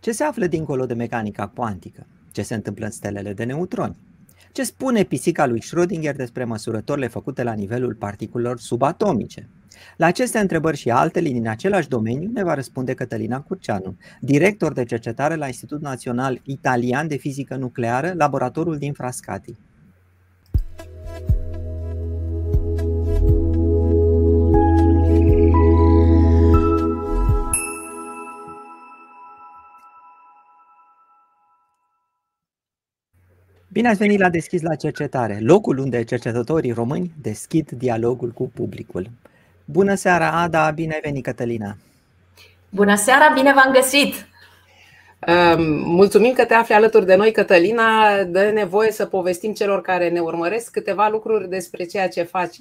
Ce se află dincolo de mecanica cuantică? Ce se întâmplă în stelele de neutroni? Ce spune pisica lui Schrödinger despre măsurătorile făcute la nivelul particulelor subatomice? La aceste întrebări și altele din același domeniu ne va răspunde Cătălina Curceanu, director de cercetare la Institutul Național Italian de Fizică Nucleară, laboratorul din Frascati. Bine ați venit la Deschis la Cercetare, locul unde cercetătorii români deschid dialogul cu publicul. Bună seara, Ada, bine ai venit, Cătălina! Bună seara, bine v-am găsit! Mulțumim că te afli alături de noi, Cătălina. Dă nevoie să povestim celor care ne urmăresc câteva lucruri despre ceea ce faci,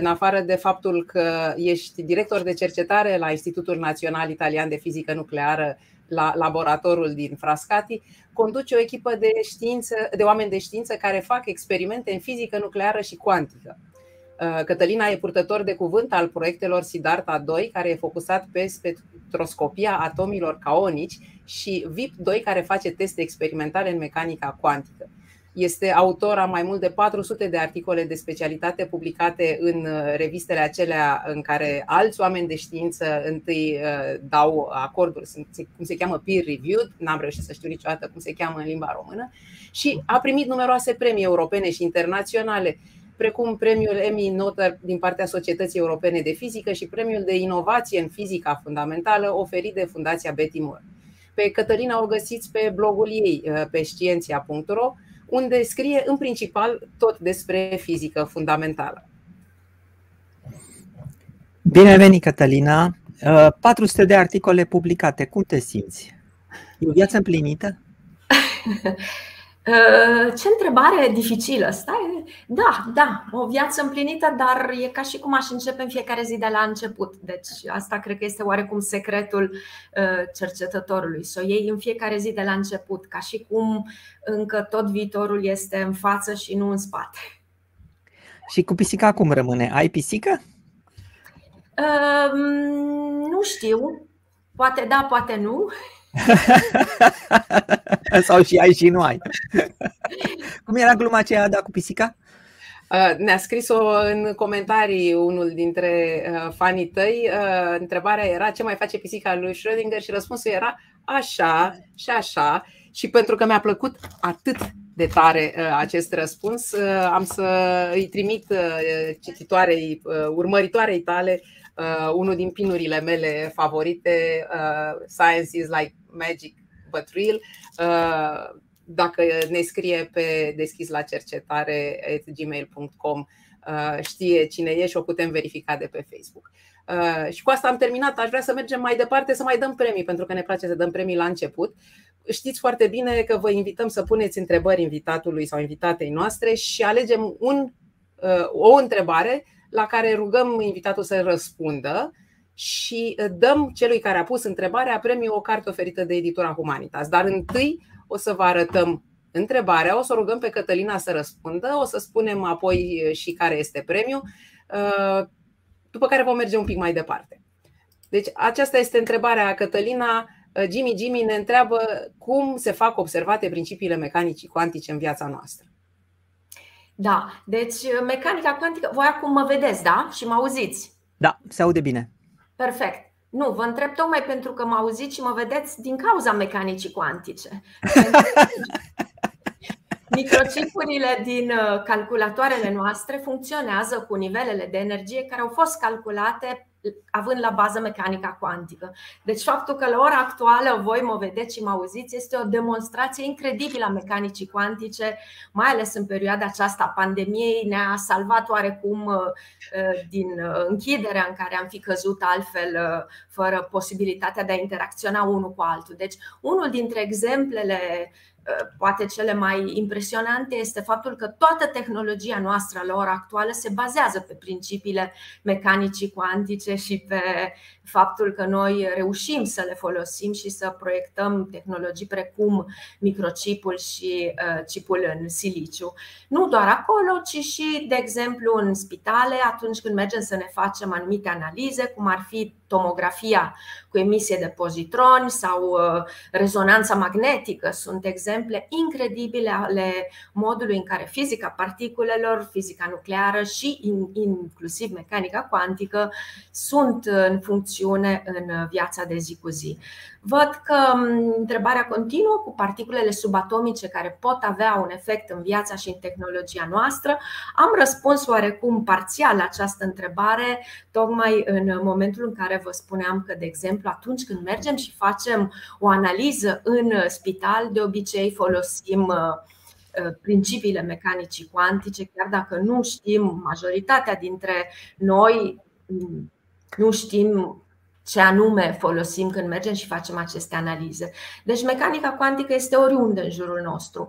în afară de faptul că ești director de cercetare la Institutul Național Italian de Fizică Nucleară la laboratorul din Frascati, conduce o echipă de, știință, de oameni de știință care fac experimente în fizică nucleară și cuantică. Uh, Cătălina e purtător de cuvânt al proiectelor Siddhartha 2, care e focusat pe spectroscopia atomilor caonici, și VIP2, care face teste experimentale în mecanica cuantică. Este autor a mai mult de 400 de articole de specialitate publicate în uh, revistele acelea în care alți oameni de știință întâi uh, dau acorduri, cum se cheamă peer reviewed, n-am reușit să știu niciodată cum se cheamă în limba română, și a primit numeroase premii europene și internaționale, precum premiul Emmy Noether din partea Societății Europene de Fizică și premiul de inovație în fizica fundamentală oferit de Fundația Betty Moore. Pe Cătălina o găsiți pe blogul ei uh, pe știenția.ro unde scrie în principal tot despre fizică fundamentală. Bine venit, Cătălina! 400 uh, de articole publicate. Cum te simți? E o viață împlinită? Uh, ce întrebare dificilă! Stai, da, da, o viață împlinită, dar e ca și cum aș începe în fiecare zi de la început. Deci asta cred că este oarecum secretul uh, cercetătorului. Să o iei în fiecare zi de la început, ca și cum încă tot viitorul este în față și nu în spate. Și cu pisica cum rămâne? Ai pisică? Uh, nu știu. Poate da, poate nu. Sau și ai și nu ai. Cum era gluma aceea da cu pisica? Uh, ne-a scris-o în comentarii unul dintre uh, fanii tăi. Uh, întrebarea era ce mai face pisica lui Schrödinger și răspunsul era așa și așa. Și pentru că mi-a plăcut atât de tare acest răspuns, am să îi trimit cititoarei, urmăritoarei tale unul din pinurile mele favorite, Science is like magic but real. Uh, dacă ne scrie pe deschis la cercetare gmail.com uh, știe cine e și o putem verifica de pe Facebook. Uh, și cu asta am terminat. Aș vrea să mergem mai departe, să mai dăm premii, pentru că ne place să dăm premii la început. Știți foarte bine că vă invităm să puneți întrebări invitatului sau invitatei noastre și alegem un, o întrebare la care rugăm invitatul să răspundă și uh, dăm celui care a pus întrebarea premiu o carte oferită de editura Humanitas. Dar întâi o să vă arătăm întrebarea, o să rugăm pe Cătălina să răspundă, o să spunem apoi uh, și care este premiu, uh, după care vom merge un pic mai departe. Deci aceasta este întrebarea Cătălina. Jimmy Jimmy ne întreabă cum se fac observate principiile mecanicii cuantice în viața noastră. Da, deci mecanica cuantică, voi acum mă vedeți, da? Și mă auziți? Da, se aude bine. Perfect. Nu, vă întreb tocmai pentru că mă auziți și mă vedeți din cauza mecanicii cuantice. Microchipurile din uh, calculatoarele noastre funcționează cu nivelele de energie care au fost calculate având la bază mecanica cuantică. Deci faptul că la ora actuală voi mă vedeți și mă auziți este o demonstrație incredibilă a mecanicii cuantice, mai ales în perioada aceasta a pandemiei, ne-a salvat oarecum uh, uh, din uh, închiderea în care am fi căzut altfel fără posibilitatea de a interacționa unul cu altul. Deci unul dintre exemplele poate cele mai impresionante este faptul că toată tehnologia noastră la ora actuală se bazează pe principiile mecanicii cuantice și pe faptul că noi reușim să le folosim și să proiectăm tehnologii precum microchipul și uh, chipul în siliciu. Nu doar acolo, ci și, de exemplu, în spitale, atunci când mergem să ne facem anumite analize, cum ar fi tomografia cu emisie de pozitroni sau uh, rezonanța magnetică sunt exemple incredibile ale modului în care fizica particulelor, fizica nucleară și inclusiv mecanica cuantică sunt în funcțiune în viața de zi cu zi. Văd că um, întrebarea continuă cu particulele subatomice care pot avea un efect în viața și în tehnologia noastră. Am răspuns oarecum parțial la această întrebare, tocmai în momentul în care vă spuneam că, de exemplu, atunci când mergem și facem o analiză în spital, de obicei folosim uh, uh, principiile mecanicii cuantice, chiar dacă nu știm, majoritatea dintre noi mm, nu știm ce anume folosim când mergem și facem aceste analize. Deci mecanica cuantică este oriunde în jurul nostru,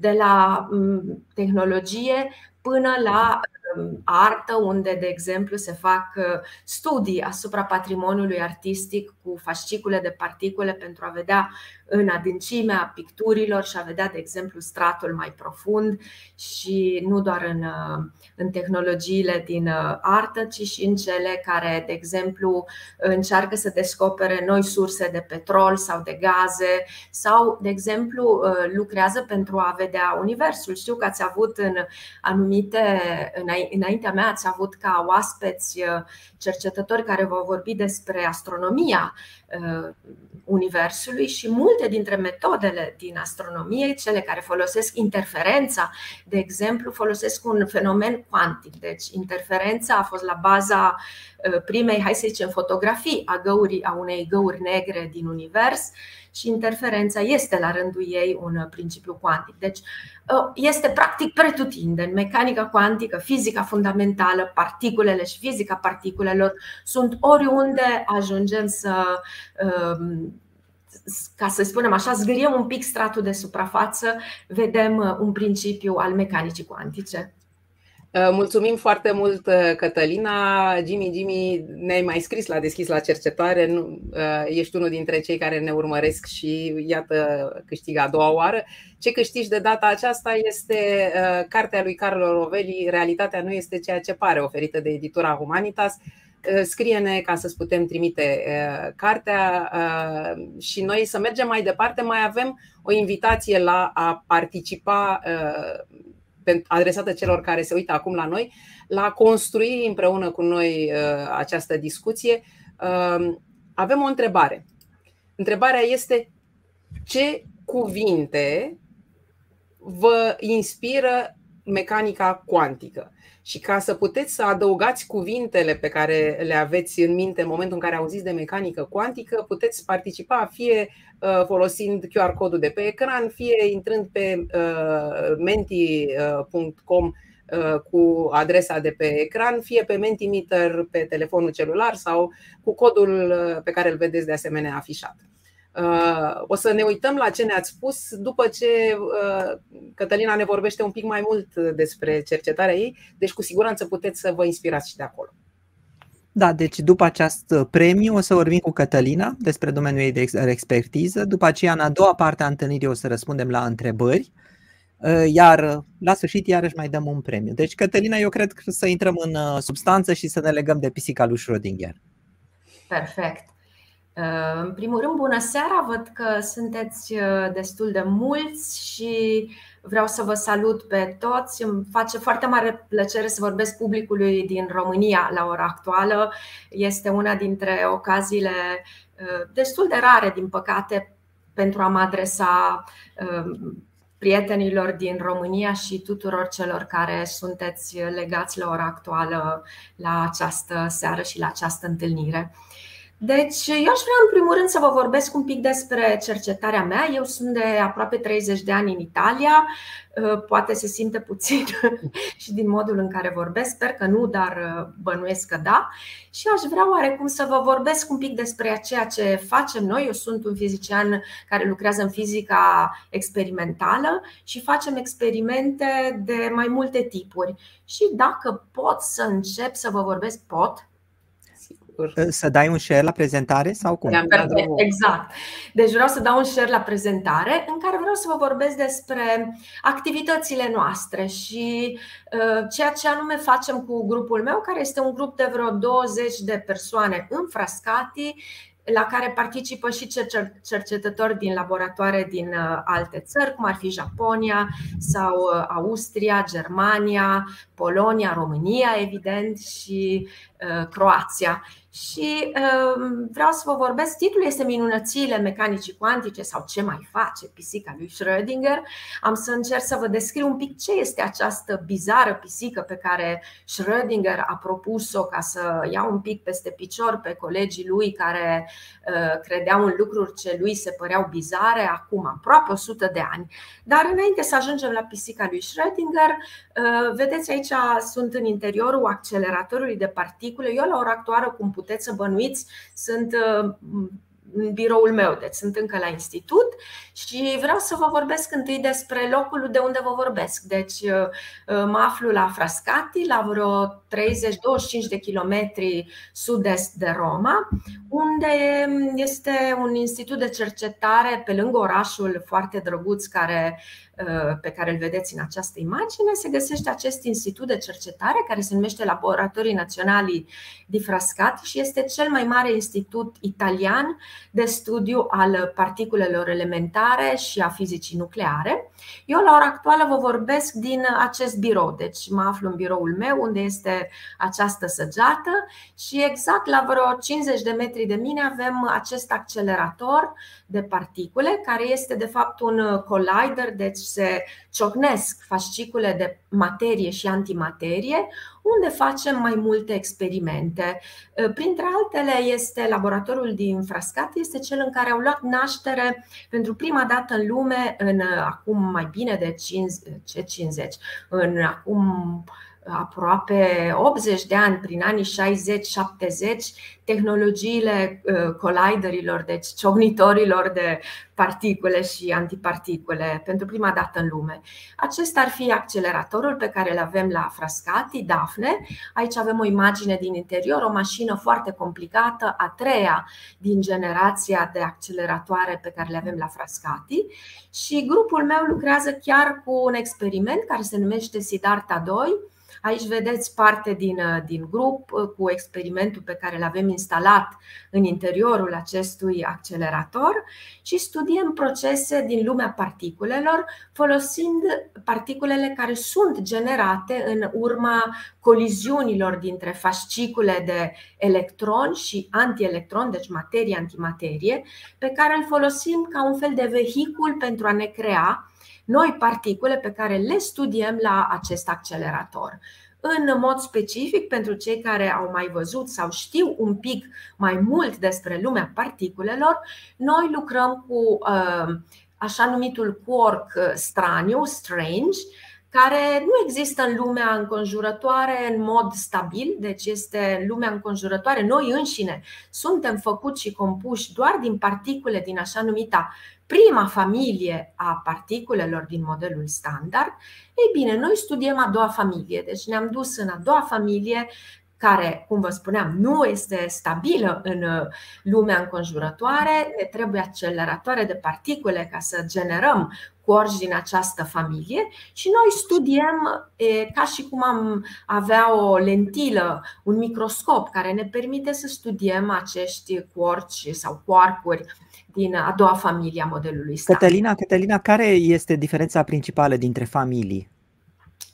de la mm, tehnologie până la mm, artă, unde, de exemplu, se fac uh, studii asupra patrimoniului artistic cu fascicule de particule pentru a vedea în adâncimea picturilor și a vedea, de exemplu, stratul mai profund și nu doar în, uh, în tehnologiile din uh, artă, ci și în cele care, de exemplu, încearcă să descopere noi surse de petrol sau de gaze sau, de exemplu, uh, lucrează pentru a vedea Universul. Știu că ați avut în anumite, înaintea mea, ați avut ca oaspeți cercetători care v-au vorbit despre astronomia Universului și multe dintre metodele din astronomie, cele care folosesc interferența, de exemplu, folosesc un fenomen cuantic. Deci, interferența a fost la baza uh, primei, hai să zicem, fotografii a, găurii, a unei găuri negre din univers și interferența este la rândul ei un principiu cuantic. Deci, uh, este practic pretutindeni. Mecanica cuantică, fizica fundamentală, particulele și fizica particulelor sunt oriunde ajungem să um, ca să spunem așa, zgâriem un pic stratul de suprafață, vedem uh, un principiu al mecanicii cuantice. Uh, mulțumim foarte mult, uh, Cătălina. Jimmy, Jimmy, ne-ai mai scris la deschis la cercetare. Nu, ești unul dintre cei care ne urmăresc și iată câștigă a doua oară. Ce câștigi de data aceasta este cartea lui Carlo Rovelli, Realitatea nu este ceea ce pare, oferită de editura Humanitas. Uh, scrie-ne ca să-ți putem trimite uh, cartea uh, și noi să mergem mai departe. Mai avem o invitație la a participa adresată celor care se uită acum la noi, la a construi împreună cu noi această discuție. Avem o întrebare. Întrebarea este ce cuvinte vă inspiră mecanica cuantică? Și ca să puteți să adăugați cuvintele pe care le aveți în minte în momentul în care auziți de mecanică cuantică, puteți participa fie uh, folosind QR codul de pe ecran, fie intrând pe uh, menti.com uh, cu adresa de pe ecran, fie pe Mentimeter pe telefonul celular sau cu codul pe care îl vedeți de asemenea afișat. Uh, o să ne uităm la ce ne-ați spus după ce uh, Cătălina ne vorbește un pic mai mult despre cercetarea ei, deci cu siguranță puteți să vă inspirați și de acolo. Da, deci după acest premiu o să vorbim cu Cătălina despre domeniul ei de expertiză. După aceea, în a doua parte a întâlnirii, o să răspundem la întrebări. Uh, iar la sfârșit, iarăși mai dăm un premiu. Deci, Cătălina, eu cred că să intrăm în substanță și să ne legăm de pisica lui Schrödinger. Perfect. În primul rând, bună seara! Văd că sunteți uh, destul de mulți și vreau să vă salut pe toți. Îmi face foarte mare plăcere să vorbesc publicului din România la ora actuală. Este una dintre ocaziile uh, destul de rare, din păcate, pentru a mă adresa uh, prietenilor din România și tuturor celor care sunteți legați la ora actuală la această seară și la această întâlnire. Deci, eu aș vrea în primul rând să vă vorbesc un pic despre cercetarea mea. Eu sunt de aproape 30 de ani în Italia, uh, poate se simte puțin și din modul în care vorbesc, sper că nu, dar uh, bănuiesc că da. Și aș vrea oarecum să vă vorbesc un pic despre ceea ce facem noi. Eu sunt un fizician care lucrează în fizica experimentală și facem experimente de mai multe tipuri. Și dacă pot să încep să vă vorbesc, pot, Să dai un share la prezentare sau cum? Exact. Deci vreau să dau un share la prezentare în care vreau să vă vorbesc despre activitățile noastre și uh, ceea ce anume facem cu grupul meu, care este un grup de vreo 20 de persoane în Frascati la care participă și cercetători din laboratoare din uh, alte țări, cum ar fi Japonia sau uh, Austria, Germania, Polonia, România, evident, și uh, Croația. Și um, vreau să vă vorbesc, titlul este Minunățile mecanicii cuantice sau ce mai face pisica lui Schrödinger. Am să încerc să vă descriu un pic ce este această bizară pisică pe care Schrödinger a propus-o ca să ia un pic peste picior pe colegii lui care uh, credeau în lucruri ce lui se păreau bizare acum aproape 100 de ani. Dar înainte să ajungem la pisica lui Schrödinger, uh, vedeți aici sunt în interiorul acceleratorului de particule. Eu la ora actuală, cum puteți să bănuiți, sunt uh, în biroul meu, deci sunt încă la institut și vreau să vă vorbesc întâi despre locul de unde vă vorbesc. Deci uh, mă aflu la Frascati, la vreo 30-25 de kilometri sud-est de Roma, unde este un institut de cercetare pe lângă orașul foarte drăguț care Uh, pe care îl vedeți în această imagine, se găsește acest institut de cercetare care se numește Laboratorii Naționali di Frascati și este cel mai mare institut italian de studiu al particulelor elementare și a fizicii nucleare. Eu la ora actuală vă vorbesc din acest birou, deci mă aflu în biroul meu unde este această săgeată și exact la vreo 50 de metri de mine avem acest accelerator de particule care este de fapt un collider, deci se ciocnesc fascicule de materie și antimaterie, unde facem mai multe experimente. Printre altele este laboratorul din Frascati, este cel în care au luat naștere pentru prima dată în lume în acum mai bine de 50, 50 în acum aproape 80 de ani, prin anii 60-70, tehnologiile uh, colliderilor, deci ciognitorilor de particule și antiparticule, pentru prima dată în lume. Acesta ar fi acceleratorul pe care îl avem la Frascati, Daphne. Aici avem o imagine din interior, o mașină foarte complicată, a treia din generația de acceleratoare pe care le avem la Frascati. Și grupul meu lucrează chiar cu un experiment care se numește Siddhartha 2, Aici vedeți parte din, uh, din grup uh, cu experimentul pe care îl avem instalat în interiorul acestui accelerator și studiem procese din lumea particulelor folosind particulele care sunt generate în urma coliziunilor dintre fascicule de electron și antielectron, deci materie-antimaterie, pe care îl folosim ca un fel de vehicul pentru a ne crea noi particule pe care le studiem la acest accelerator. În mod specific, pentru cei care au mai văzut sau știu un pic mai mult despre lumea particulelor, noi lucrăm cu uh, așa numitul quark uh, straniu, strange, care nu există în lumea înconjurătoare în mod stabil, deci este lumea înconjurătoare. Noi înșine suntem făcuți și compuși doar din particule din așa numita prima familie a particulelor din modelul standard, ei bine, noi studiem a doua familie, deci ne-am dus în a doua familie care, cum vă spuneam, nu este stabilă în uh, lumea înconjurătoare, ne trebuie acceleratoare de particule ca să generăm corzi din această familie și noi studiem ca și cum am avea o lentilă, un microscop care ne permite să studiem acești quarci sau quarcuri din a doua familie a modelului star. Cătălina, Cătălina, care este diferența principală dintre familii?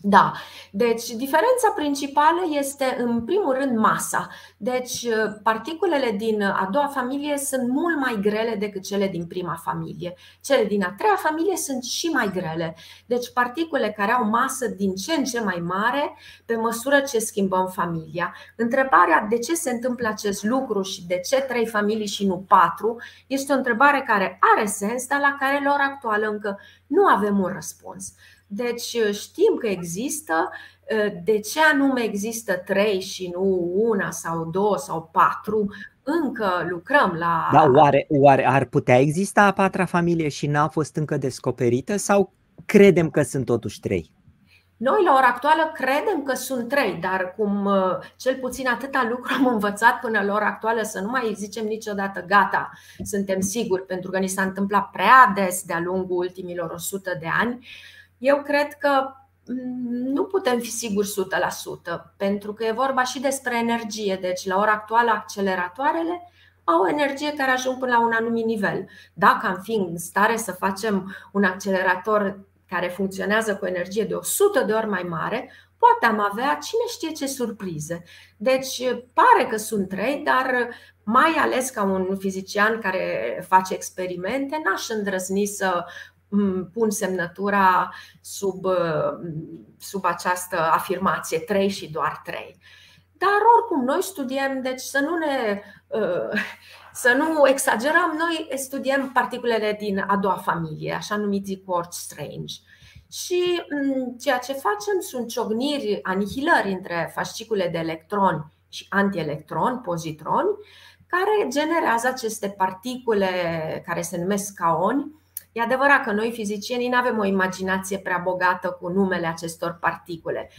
Da, deci diferența principală este în primul rând masa. Deci particulele din a doua familie sunt mult mai grele decât cele din prima familie. Cele din a treia familie sunt și mai grele. Deci particule care au masă din ce în ce mai mare pe măsură ce schimbăm familia. Întrebarea de ce se întâmplă acest lucru și de ce trei familii și nu patru este o întrebare care are sens, dar la care la ora actuală încă nu avem un răspuns. Deci uh, știm că există. Uh, de ce anume există trei și nu una sau două sau patru? Încă lucrăm la. Da, oare, oare ar putea exista a patra familie și n-a fost încă descoperită sau credem că sunt totuși trei? Noi, la ora actuală, credem că sunt trei, dar cum uh, cel puțin atâta lucru am învățat până la ora actuală să nu mai zicem niciodată gata, suntem siguri, pentru că ni s-a întâmplat prea des de-a lungul ultimilor 100 de ani, eu cred că mm, nu putem fi siguri 100%, pentru că e vorba și despre energie. Deci, la ora actuală, acceleratoarele au o energie care ajung până la un anumit nivel. Dacă am fi în stare să facem un accelerator care funcționează cu energie de 100 de ori mai mare, poate am avea cine știe ce surprize. Deci pare că sunt trei, dar mai ales ca un fizician care face experimente, n-aș îndrăzni să pun semnătura sub, sub această afirmație, trei și doar trei. Dar oricum, noi studiem, deci să nu ne să nu exagerăm, noi studiem particulele din a doua familie, așa numiți quartz strange. Și mm, ceea ce facem sunt ciogniri, anihilări între fascicule de electroni și antielectroni, pozitroni, care generează aceste particule care se numesc caoni. E adevărat că noi fizicienii nu avem o imaginație prea bogată cu numele acestor particule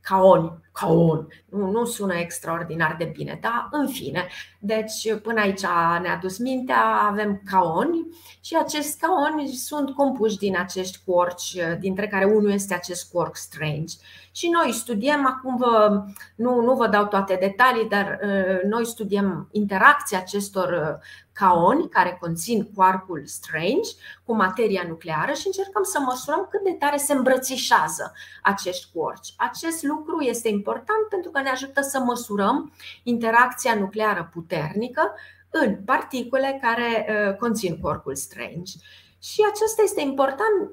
caoni, caon. Nu, nu sună extraordinar de bine, dar în fine. Deci până aici ne-a dus mintea, avem caoni și acești caoni sunt compuși din acești quarks, dintre care unul este acest quark strange. Și noi studiem, acum vă, nu, nu vă dau toate detalii, dar uh, noi studiem interacția acestor uh, caoni care conțin quarkul strange cu materia nucleară și încercăm să măsurăm cât de tare se îmbrățișează acești quarks. Acest lucru este important pentru că ne ajută să măsurăm interacția nucleară puternică în particule care uh, conțin quarkul strange. Și acesta este important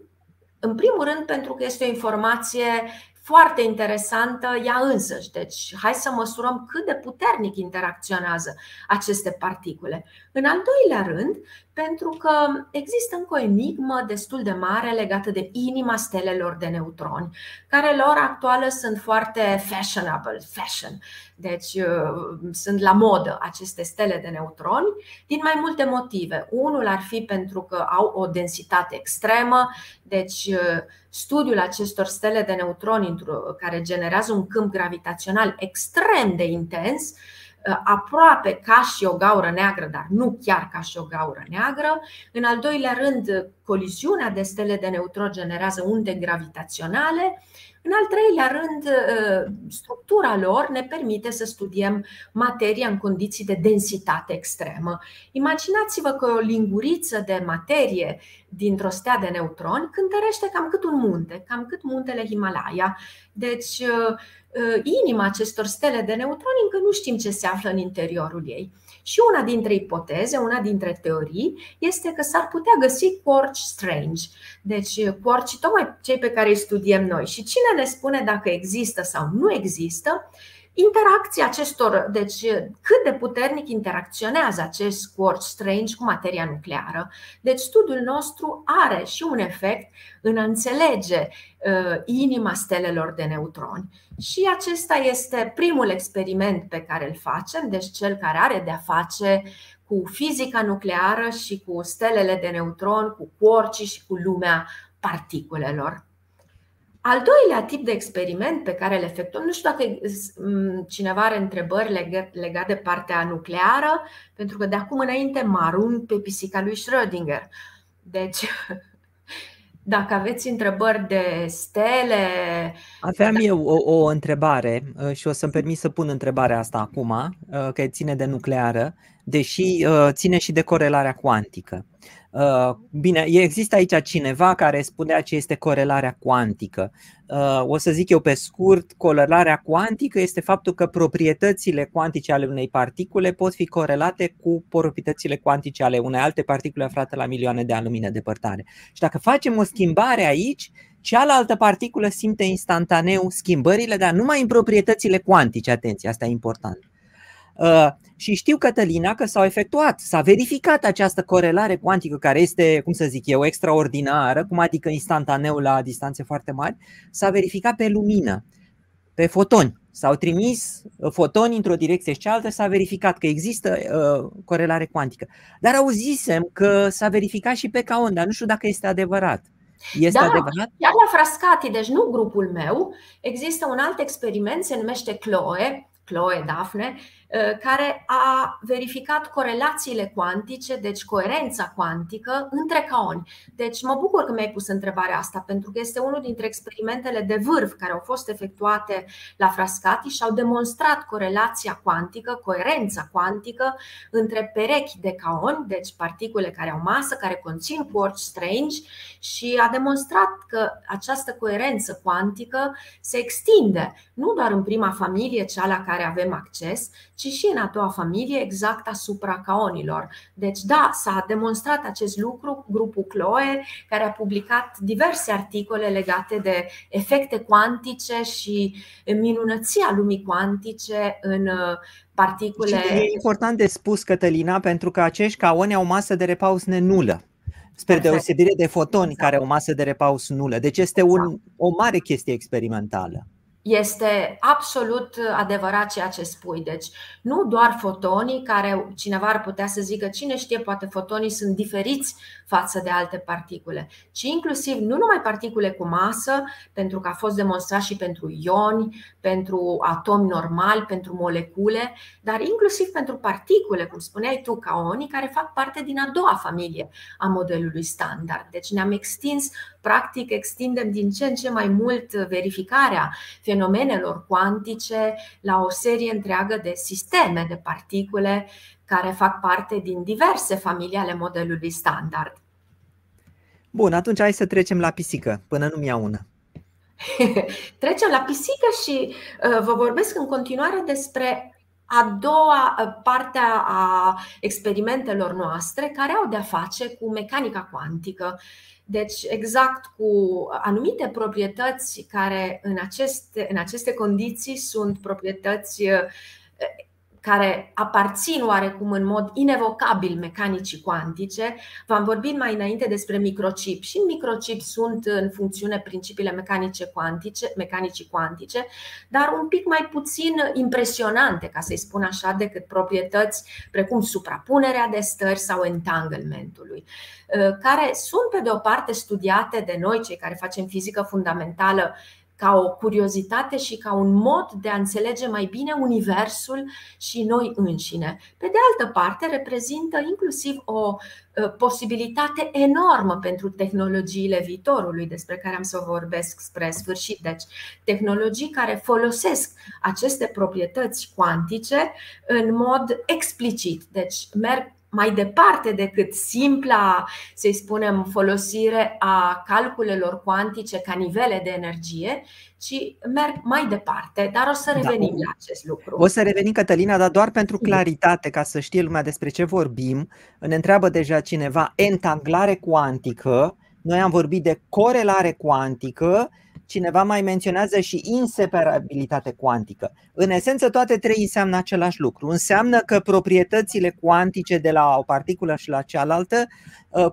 în primul rând pentru că este o informație foarte interesantă ea însăși. Deci, hai să măsurăm cât de puternic interacționează aceste particule. În al doilea rând, pentru că există încă o enigmă destul de mare legată de inima stelelor de neutroni, care la ora actuală sunt foarte fashionable, fashion. Deci uh, sunt la modă aceste stele de neutroni din mai multe motive. Unul ar fi pentru că au o densitate extremă, deci uh, studiul acestor stele de neutroni care generează un câmp gravitațional extrem de intens Uh, aproape ca și o gaură neagră, dar nu chiar ca și o gaură neagră. În al doilea rând, coliziunea de stele de neutroni generează unde gravitaționale. În al treilea rând, uh, structura lor ne permite să studiem materia în condiții de densitate extremă. Imaginați-vă că o linguriță de materie dintr-o stea de neutroni cântărește cam cât un munte, cam cât muntele Himalaya. Deci, uh, Uh, inima acestor stele de neutroni încă nu știm ce se află în interiorul ei. Și una dintre ipoteze, una dintre teorii, este că s-ar putea găsi quarks strange. Deci uh, quarks, tocmai cei pe care îi studiem noi. Și cine ne spune dacă există sau nu există, interacția acestor, deci cât de puternic interacționează acest quark strange cu materia nucleară. Deci studiul nostru are și un efect în a înțelege uh, inima stelelor de neutroni. Și acesta este primul experiment pe care îl facem, deci cel care are de-a face cu fizica nucleară și cu stelele de neutron, cu quarci și cu lumea particulelor. Al doilea tip de experiment pe care îl efectuăm, nu știu dacă cineva are întrebări legate de partea nucleară, pentru că de acum înainte mă arunc pe pisica lui Schrödinger. Deci, dacă aveți întrebări de stele. Aveam eu o, o întrebare uh, și o să-mi permit să pun întrebarea asta acum, uh, că ține de nucleară, deși uh, ține și de corelarea cuantică. Uh, bine, există aici cineva care spunea ce este corelarea cuantică. Uh, o să zic eu pe scurt, corelarea cuantică este faptul că proprietățile cuantice ale unei particule pot fi corelate cu proprietățile cuantice ale unei alte particule aflate la milioane de ani lumină depărtare. Și dacă facem o schimbare aici, cealaltă particulă simte instantaneu schimbările, dar numai în proprietățile cuantice. Atenție, asta e important. Uh, și știu, Cătălina, că s-au efectuat, s-a verificat această corelare cuantică care este, cum să zic eu, extraordinară, cum adică instantaneu la distanțe foarte mari, s-a verificat pe lumină, pe fotoni. S-au trimis uh, fotoni într-o direcție și cealaltă, s-a verificat că există uh, corelare cuantică. Dar auzisem că s-a verificat și pe caon, dar nu știu dacă este adevărat. Este da, adevărat? Chiar la Frascati, deci nu grupul meu, există un alt experiment, se numește Chloe, Chloe Daphne, Uh, care a verificat corelațiile cuantice, deci coerența cuantică între caoni. Deci mă bucur că mi-ai pus întrebarea asta, pentru că este unul dintre experimentele de vârf care au fost efectuate la Frascati și au demonstrat corelația cuantică, coerența cuantică între perechi de caoni, deci particule care au masă, care conțin quarks strange și a demonstrat că această coerență cuantică se extinde nu doar în prima familie, cea la care avem acces, ci și în a doua familie, exact asupra caonilor. Deci, da, s-a demonstrat acest lucru, grupul Chloe, care a publicat diverse articole legate de efecte cuantice și minunăția lumii cuantice în uh, particule. Și e important de spus, Cătălina, pentru că acești caoni au masă de repaus nenulă spre Perfect. deosebire de fotoni exact. care au masă de repaus nulă. Deci este un, exact. o mare chestie experimentală. Este absolut adevărat ceea ce spui. Deci, nu doar fotonii, care cineva ar putea să zică, cine știe, poate fotonii sunt diferiți față de alte particule, ci inclusiv nu numai particule cu masă, pentru că a fost demonstrat și pentru ioni, pentru atomi normali, pentru molecule, dar inclusiv pentru particule, cum spuneai tu, caonii, care fac parte din a doua familie a modelului standard. Deci ne-am extins, practic, extindem din ce în ce mai mult verificarea fenomenelor cuantice la o serie întreagă de sisteme de particule care fac parte din diverse familii ale modelului standard. Bun, atunci hai să trecem la pisică, până nu-mi iau una. trecem la pisică și uh, vă vorbesc în continuare despre a doua uh, parte a experimentelor noastre care au de-a face cu mecanica cuantică. Deci, exact cu anumite proprietăți care în aceste, în aceste condiții sunt proprietăți uh, care aparțin oarecum în mod inevocabil mecanicii cuantice. V-am vorbit mai înainte despre microchip și în microchip sunt în funcțiune principiile mecanice cuantice, mecanicii cuantice, dar un pic mai puțin impresionante, ca să-i spun așa, decât proprietăți precum suprapunerea de stări sau entanglementului care sunt pe de o parte studiate de noi, cei care facem fizică fundamentală, ca o curiozitate și ca un mod de a înțelege mai bine Universul și noi înșine. Pe de altă parte, reprezintă inclusiv o ă, posibilitate enormă pentru tehnologiile viitorului, despre care am să vorbesc spre sfârșit. Deci, tehnologii care folosesc aceste proprietăți cuantice în mod explicit. Deci, merg mai departe decât simpla, să spunem, folosire a calculelor cuantice ca nivele de energie, ci merg mai departe, dar o să da. revenim da. la acest lucru. O să revenim, Cătălina, dar doar pentru claritate, ca să știe lumea despre ce vorbim. Ne întreabă deja cineva entanglare cuantică, noi am vorbit de corelare cuantică cineva mai menționează și inseparabilitate cuantică. În esență, toate trei înseamnă același lucru. Înseamnă că proprietățile cuantice de la o particulă și la cealaltă, uh,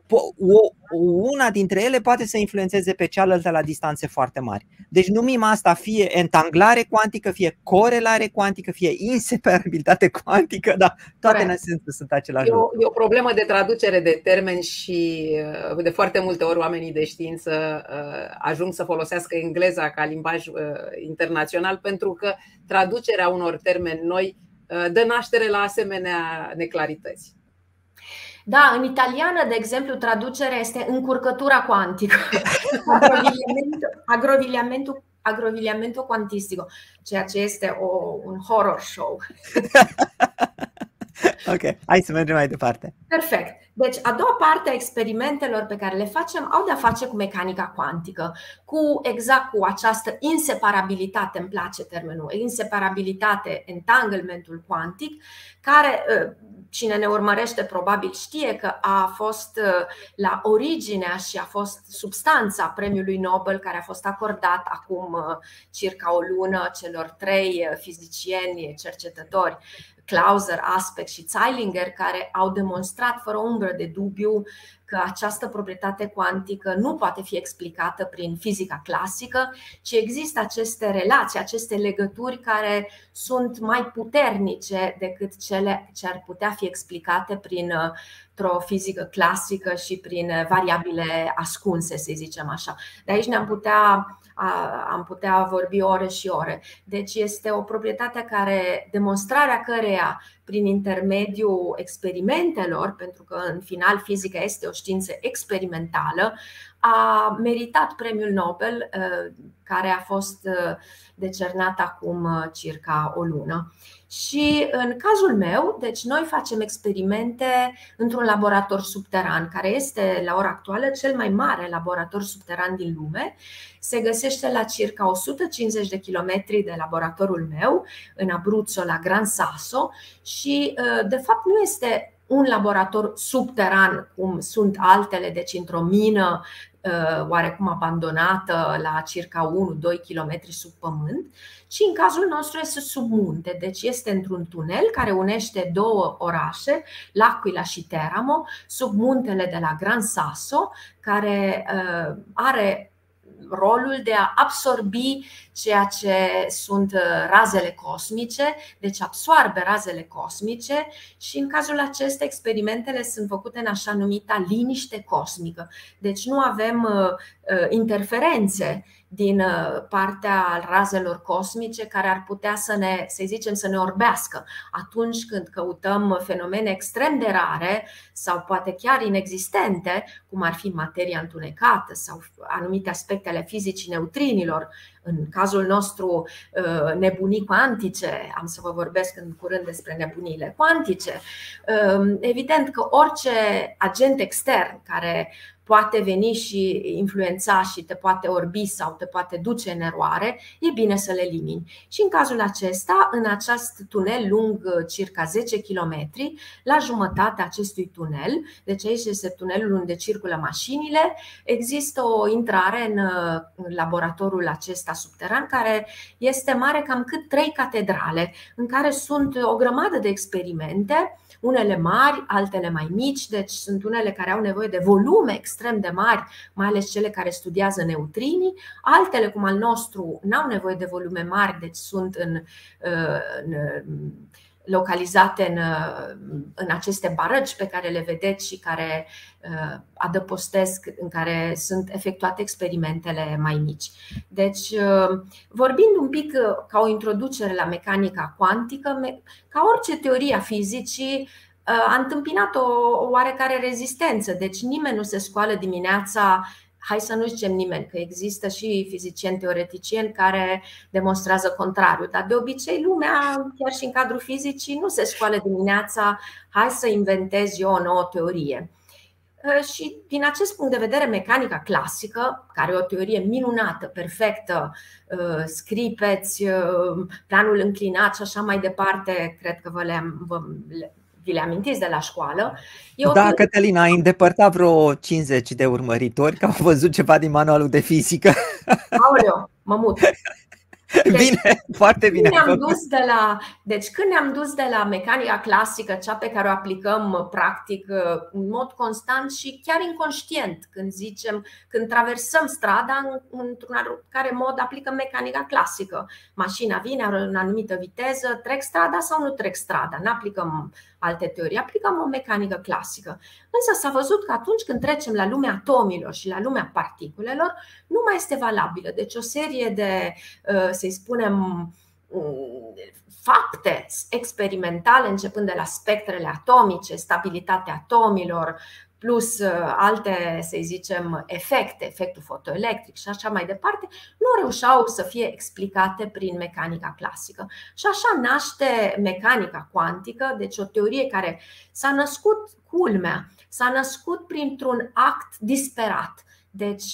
una dintre ele poate să influențeze pe cealaltă la distanțe foarte mari. Deci numim asta fie entanglare cuantică, fie corelare cuantică, fie inseparabilitate cuantică, dar toate în esență sunt același e o, lucru. E o problemă de traducere de termeni și uh, de foarte multe ori oamenii de știință uh, ajung să folosească engleza ca limbaj uh, internațional pentru că traducerea unor termeni noi uh, dă naștere la asemenea neclarități. Da, în italiană, de exemplu, traducerea este încurcătura cuantică, agroviliamentul, agroviliamentul cuantistico, ceea ce este o, un horror show. ok, hai să mergem mai departe. Perfect. Deci, a doua parte a experimentelor pe care le facem au de-a face cu mecanica cuantică, cu exact cu această inseparabilitate, îmi place termenul, inseparabilitate, entanglementul cuantic, care ă, cine ne urmărește probabil știe că a fost ă, la originea și a fost substanța premiului Nobel care a fost acordat acum ă, circa o lună celor trei fizicieni cercetători Clauser, Aspect și Zeilinger, care au demonstrat fără umbră de dubiu că această proprietate cuantică nu poate fi explicată prin fizica clasică, ci există aceste relații, aceste legături care sunt mai puternice decât cele ce ar putea fi explicate prin o fizică clasică și prin variabile ascunse, să zicem așa. De aici ne-am putea am putea vorbi ore și ore. Deci este o proprietate care, demonstrarea căreia prin intermediul experimentelor, pentru că în final fizica este o știință experimentală, a meritat premiul Nobel, uh, care a fost uh, decernat acum uh, circa o lună. Și în cazul meu, deci noi facem experimente într-un laborator subteran, care este la ora actuală cel mai mare laborator subteran din lume. Se găsește la circa 150 de kilometri de laboratorul meu, în Abruzzo, la Gran Sasso, și de fapt nu este un laborator subteran, cum sunt altele, deci într-o mină Uh, oarecum abandonată la circa 1-2 km sub pământ, ci în cazul nostru este sub munte, deci este într-un tunel care unește două orașe, L'Aquila și Teramo, sub muntele de la Gran Sasso, care uh, are rolul de a absorbi ceea ce sunt uh, razele cosmice, deci absoarbe razele cosmice și în cazul acesta experimentele sunt făcute în așa numita liniște cosmică. Deci nu avem uh, uh, interferențe din partea razelor cosmice care ar putea să ne, să zicem, să ne orbească atunci când căutăm fenomene extrem de rare sau poate chiar inexistente, cum ar fi materia întunecată sau anumite aspecte ale fizicii neutrinilor, în cazul nostru uh, nebunii cuantice, am să vă vorbesc în curând despre nebunile cuantice, um, evident că orice agent extern care poate veni și influența și te poate orbi sau te poate duce în eroare, e bine să le elimini. Și în cazul acesta, în acest tunel lung uh, circa 10 km, la jumătatea acestui tunel, deci aici este tunelul unde circulă mașinile, există o intrare în uh, laboratorul acesta subteran care este mare cam cât trei catedrale, în care sunt o grămadă de experimente unele mari, altele mai mici, deci sunt unele care au nevoie de volume extrem de mari, mai ales cele care studiază neutrinii, altele, cum al nostru, n-au nevoie de volume mari, deci sunt în, uh, în localizate în, în aceste barăci pe care le vedeți și care uh, adăpostesc, în care sunt efectuate experimentele mai mici. Deci, uh, vorbind un pic uh, ca o introducere la mecanica cuantică, ca orice teorie a fizicii, a întâmpinat o oarecare rezistență. Deci nimeni nu se scoală dimineața hai să nu zicem nimeni că există și fizicieni teoreticieni care demonstrează contrariul, dar de obicei lumea, chiar și în cadrul fizicii, nu se scoală dimineața, hai să inventez eu o nouă teorie. Ă, și din acest punct de vedere, mecanica clasică, care e o teorie minunată, perfectă, ă, scripeți, ă, planul înclinat și așa mai departe, cred că vă le-am, vi le amintiți de la școală. Eu da, fi... Cătălina, ai îndepărtat vreo 50 de urmăritori că au văzut ceva din manualul de fizică. Aoleu, mă mut. Deci, bine, foarte bine. Ne-am dus de la, deci când ne-am dus de la mecanica clasică, cea pe care o aplicăm uh, practic uh, în mod constant și chiar inconștient, când zicem, când traversăm strada, într-un care mod aplicăm mecanica clasică. Mașina vine, are o anumită viteză, trec strada sau nu trec strada, nu aplicăm alte teorii, aplicăm o mecanică clasică. Însă s-a văzut că atunci când trecem la lumea atomilor și la lumea particulelor, nu mai este valabilă. Deci o serie de, uh, să-i spunem, mm, fapte experimentale, începând de la spectrele atomice, stabilitatea atomilor, plus uh, alte, să zicem, efecte, efectul fotoelectric și așa mai departe, nu reușeau să fie explicate prin mecanica clasică. Și așa naște mecanica cuantică, deci o teorie care s-a născut, culmea, s-a născut printr-un act disperat. Deci,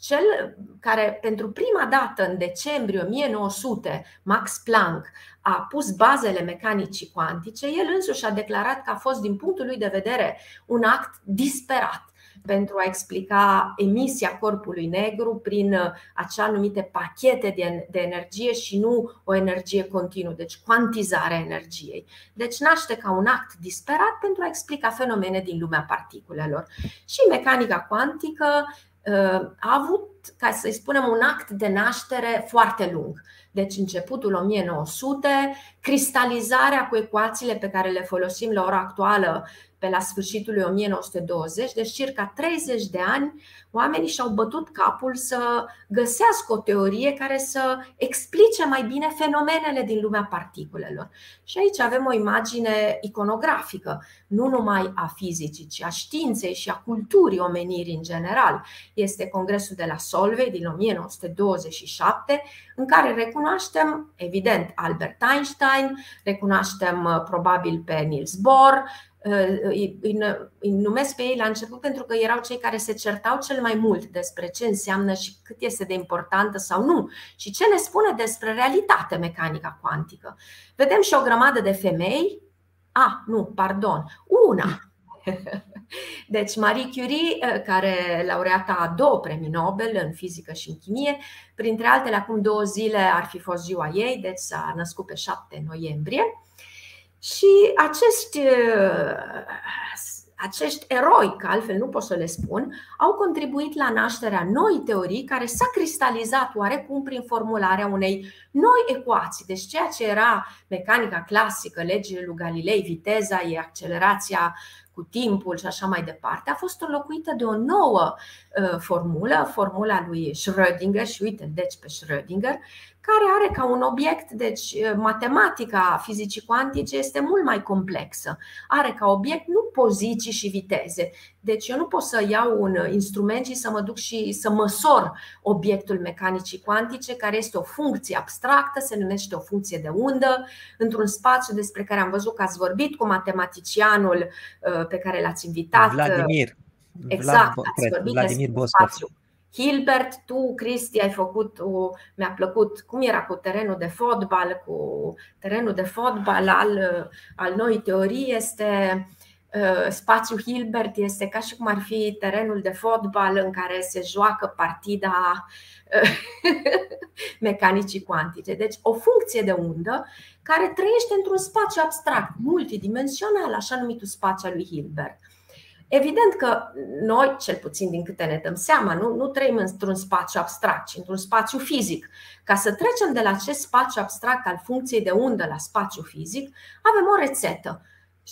cel care pentru prima dată în decembrie 1900, Max Planck, a pus bazele mecanicii cuantice, el însuși a declarat că a fost, din punctul lui de vedere, un act disperat. pentru a explica emisia corpului negru prin acea numite pachete de energie și nu o energie continuă, deci cuantizarea energiei. Deci naște ca un act disperat pentru a explica fenomene din lumea particulelor. Și mecanica cuantică a avut, ca să-i spunem, un act de naștere foarte lung. Deci începutul 1900, cristalizarea cu ecuațiile pe care le folosim la ora actuală pe la sfârșitul lui 1920, deci circa 30 de ani, oamenii și-au bătut capul să găsească o teorie care să explice mai bine fenomenele din lumea particulelor. Și aici avem o imagine iconografică, nu numai a fizicii, ci a științei și a culturii omenirii în general. Este congresul de la Solvay din 1927, în care recunoaștem, evident, Albert Einstein, recunoaștem probabil pe Niels Bohr, îi, îi numesc pe ei la început pentru că erau cei care se certau cel mai mult despre ce înseamnă și cât este de importantă sau nu și ce ne spune despre realitate mecanica cuantică. Vedem și o grămadă de femei. A, nu, pardon, una. Deci Marie Curie, care laureata a două premii Nobel în fizică și în chimie, printre altele acum două zile ar fi fost ziua ei, deci s-a născut pe 7 noiembrie. Și acești, uh, acești eroi, că altfel nu pot să le spun, au contribuit la nașterea noi teorii care s-a cristalizat oarecum prin formularea unei noi ecuații. Deci ceea ce era mecanica clasică, legile lui Galilei, viteza e accelerația cu timpul și așa mai departe, a fost înlocuită de o nouă uh, formulă, formula lui Schrödinger și uite, deci pe Schrödinger, care are ca un obiect, deci matematica fizicii cuantice este mult mai complexă. Are ca obiect nu poziții și viteze. Deci eu nu pot să iau un instrument și să mă duc și să măsor obiectul mecanicii cuantice, care este o funcție abstractă, se numește o funcție de undă, într-un spațiu despre care am văzut că ați vorbit cu matematicianul pe care l-ați invitat. Vladimir. Exact, ați vorbit Vladimir despre spațiu Hilbert, tu, Cristi, ai făcut, o, mi-a plăcut cum era cu terenul de fotbal, cu terenul de fotbal al, al noi teorii este uh, spațiul Hilbert este ca și cum ar fi terenul de fotbal în care se joacă partida uh, mecanicii cuantice. Deci o funcție de undă care trăiește într-un spațiu abstract, multidimensional, așa numitul spațiu al lui Hilbert. Evident că noi, cel puțin din câte ne dăm seama, nu, nu trăim într-un spațiu abstract, ci într-un spațiu fizic. Ca să trecem de la acest spațiu abstract al funcției de undă la spațiu fizic, avem o rețetă.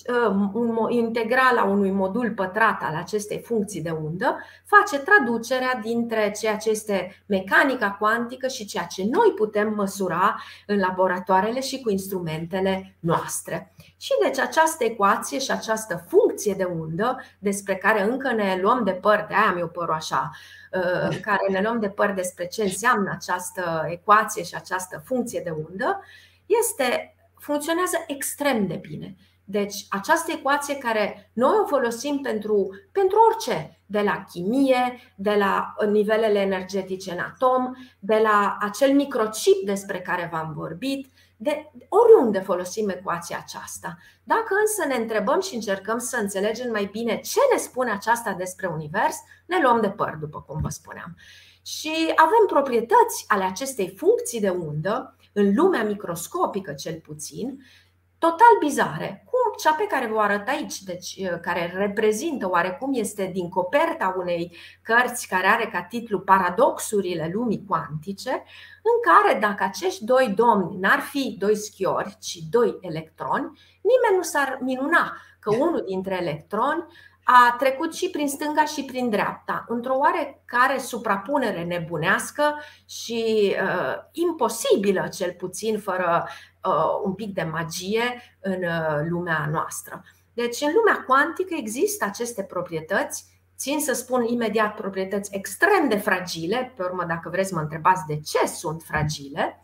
Uh, un integral a unui modul pătrat al acestei funcții de undă face traducerea dintre ceea ce este mecanica cuantică și ceea ce noi putem măsura în laboratoarele și cu instrumentele noastre. Și deci această ecuație și această funcție de undă, despre care încă ne luăm de păr, de aia am eu părul așa, uh, care ne luăm de păr despre ce înseamnă această ecuație și această funcție de undă, este, funcționează extrem de bine. Deci, această ecuație care noi o folosim pentru, pentru orice, de la chimie, de la nivelele energetice în atom, de la acel microchip despre care v-am vorbit, de oriunde folosim ecuația aceasta. Dacă însă ne întrebăm și încercăm să înțelegem mai bine ce ne spune aceasta despre univers, ne luăm de păr, după cum vă spuneam. Și avem proprietăți ale acestei funcții de undă, în lumea microscopică cel puțin, total bizare, cum cea pe care vă arăt aici, deci uh, care reprezintă oarecum este din coperta unei cărți care are ca titlu Paradoxurile lumii cuantice, în care dacă acești doi domni n-ar fi doi schiori, ci doi electroni, nimeni nu s-ar minuna că unul dintre electroni a trecut și prin stânga și prin dreapta, într-o oarecare suprapunere nebunească și uh, imposibilă, cel puțin fără uh, un pic de magie în uh, lumea noastră. Deci, în lumea cuantică există aceste proprietăți, țin să spun imediat proprietăți extrem de fragile, pe urmă, dacă vreți, mă întrebați de ce sunt fragile,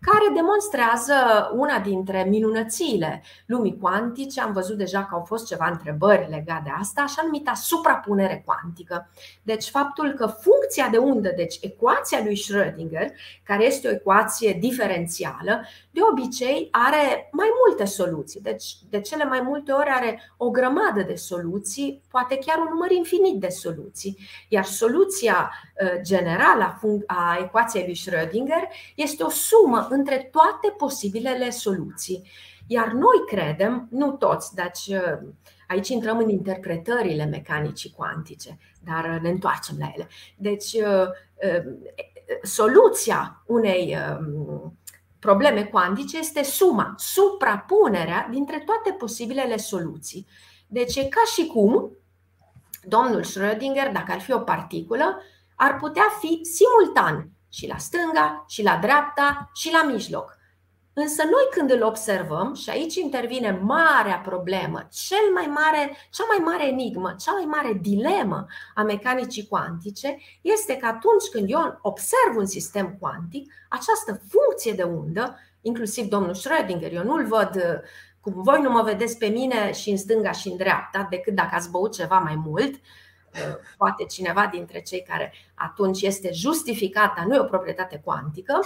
care demonstrează una dintre minunățile lumii cuantice. Am văzut deja că au fost ceva întrebări legate de asta, așa numită suprapunere cuantică. Deci faptul că funcția de undă, deci ecuația lui Schrödinger, care este o ecuație diferențială, de obicei are mai multe soluții. Deci de cele mai multe ori are o grămadă de soluții, poate chiar un număr infinit de soluții. Iar soluția uh, generală a ecuației lui Schrödinger este o sumă între toate posibilele soluții. Iar noi credem, nu toți, deci uh, aici intrăm în interpretările mecanicii cuantice, dar ne întoarcem la ele. Deci, uh, soluția unei um, probleme cuantice este suma, suprapunerea dintre toate posibilele soluții. Deci e ca și cum domnul Schrödinger, dacă ar fi o particulă, ar putea fi simultan și la stânga, și la dreapta, și la mijloc. Însă noi când îl observăm, și aici intervine marea problemă, cel mai mare, cea mai mare enigmă, cea mai mare dilemă a mecanicii cuantice, este că atunci când eu observ un sistem cuantic, această funcție de undă, inclusiv domnul Schrödinger, eu nu-l văd cum voi nu mă vedeți pe mine și în stânga și în dreapta, decât dacă ați băut ceva mai mult, poate cineva dintre cei care atunci este justificat, dar nu e o proprietate cuantică.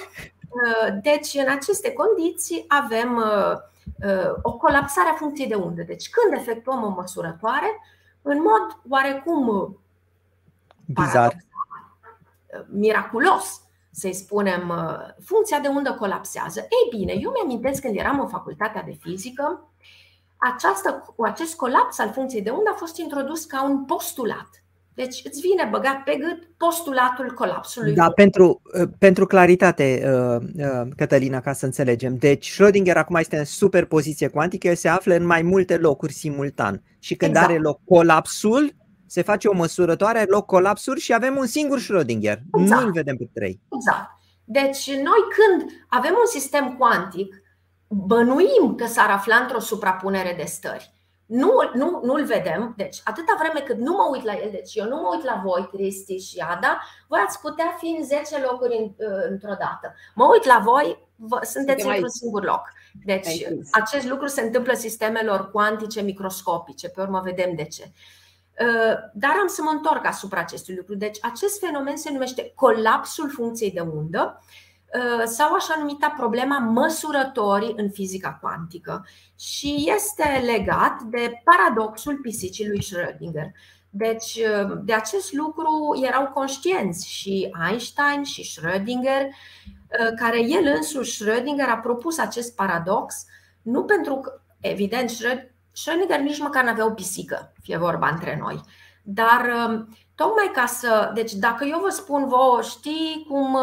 Deci, în aceste condiții, avem uh, uh, o colapsare a funcției de undă. Deci, când efectuăm o măsurătoare, în mod oarecum bizar, miraculos, să-i spunem, funcția de undă colapsează. Ei bine, eu mi-amintesc când eram în facultatea de fizică, această, acest colaps al funcției de undă a fost introdus ca un postulat. Deci îți vine băgat pe gât postulatul colapsului. Da, pentru, uh, pentru claritate, uh, uh, Cătălina, ca să înțelegem. Deci Schrödinger acum este în superpoziție cuantică, el se află în mai multe locuri simultan. Și când exact. are loc colapsul, se face o măsurătoare, are loc colapsuri și avem un singur Schrödinger. Exact. Nu îl vedem pe trei. Exact. Deci noi când avem un sistem cuantic, bănuim că s-ar afla într-o suprapunere de stări. Nu, nu, nu-l vedem, deci atâta vreme cât nu mă uit la el, deci eu nu mă uit la voi, Cristi și Ada, voi ați putea fi în 10 locuri în, uh, într-o dată. Mă uit la voi, vă, sunteți într-un singur loc. Deci acest lucru se întâmplă sistemelor cuantice microscopice, pe urmă vedem de ce. Uh, dar am să mă întorc asupra acestui lucru. Deci acest fenomen se numește colapsul funcției de undă Uh, sau așa numita problema măsurătorii în fizica cuantică și este legat de paradoxul pisicii lui Schrödinger. Deci, uh, de acest lucru erau conștienți și Einstein și Schrödinger, uh, care el însuși, Schrödinger, a propus acest paradox, nu pentru că, evident, Schrödinger nici măcar nu avea o pisică, fie vorba între noi, dar tocmai ca să. Deci, dacă eu vă spun vouă, știi cum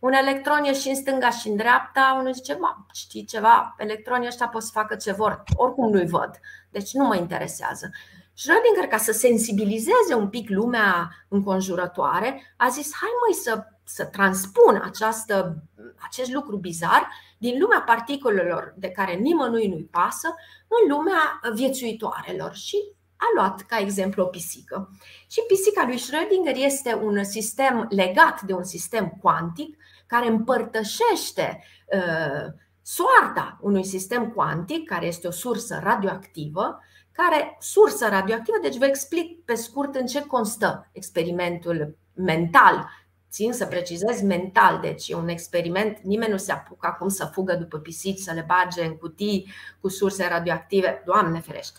un electron e și în stânga și în dreapta, unul zice, mă, știi ceva, electronii ăștia pot să facă ce vor, oricum nu-i văd, deci nu mă interesează. Schrödinger, ca să sensibilizeze un pic lumea înconjurătoare, a zis, hai mai să, să transpun această, acest lucru bizar din lumea particulelor de care nimănui nu-i pasă în lumea viețuitoarelor și a luat ca exemplu o pisică. Și pisica lui Schrödinger este un sistem legat de un sistem cuantic care împărtășește uh, soarta unui sistem cuantic, care este o sursă radioactivă, care sursă radioactivă, deci vă explic pe scurt în ce constă experimentul mental. Țin să precizez mental, deci e un experiment, nimeni nu se apucă acum să fugă după pisici, să le bage în cutii cu surse radioactive, Doamne ferește.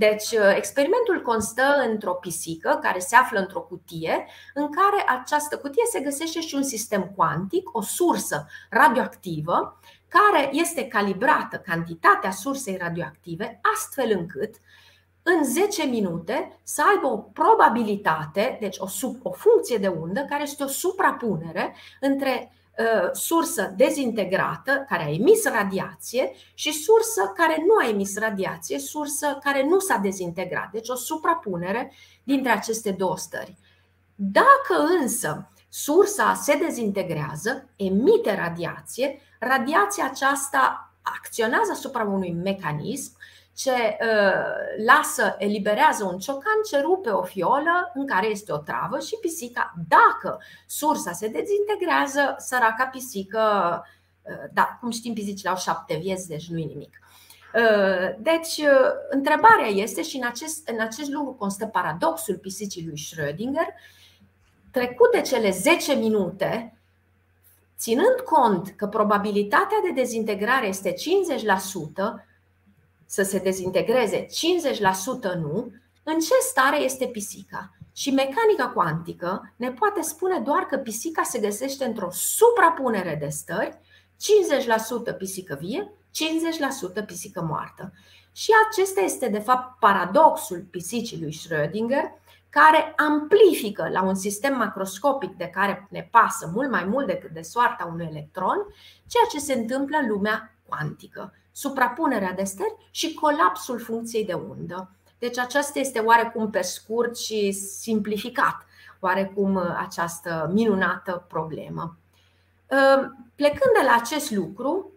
Deci, uh, experimentul constă într-o pisică care se află într-o cutie, în care această cutie se găsește și un sistem cuantic, o sursă radioactivă, care este calibrată cantitatea sursei radioactive, astfel încât în 10 minute să aibă o probabilitate, deci o, sub, o funcție de undă, care este o suprapunere între Uh, sursă dezintegrată care a emis radiație și sursă care nu a emis radiație, sursă care nu s-a dezintegrat. Deci o suprapunere dintre aceste două stări. Dacă însă sursa se dezintegrează, emite radiație, radiația aceasta acționează asupra unui mecanism ce uh, lasă, eliberează un ciocan ce rupe o fiolă în care este o travă și pisica, dacă sursa se dezintegrează, săraca pisică Da, cum știm, pisicile au șapte vieți, deci nu-i nimic. Deci, întrebarea este, și în acest, în acest lucru constă paradoxul pisicii lui Schrödinger, trecute cele 10 minute, ținând cont că probabilitatea de dezintegrare este 50%, să se dezintegreze 50% nu, în ce stare este pisica? Și mecanica cuantică ne poate spune doar că pisica se găsește într-o suprapunere de stări, 50% pisică vie, 50% pisică moartă. Și acesta este, de fapt, paradoxul pisicii lui Schrödinger, care amplifică la un sistem macroscopic de care ne pasă mult mai mult decât de soarta unui electron, ceea ce se întâmplă în lumea cuantică, suprapunerea de stări și colapsul funcției de undă. Deci aceasta este oarecum pe scurt și simplificat, oarecum această minunată problemă. Plecând de la acest lucru,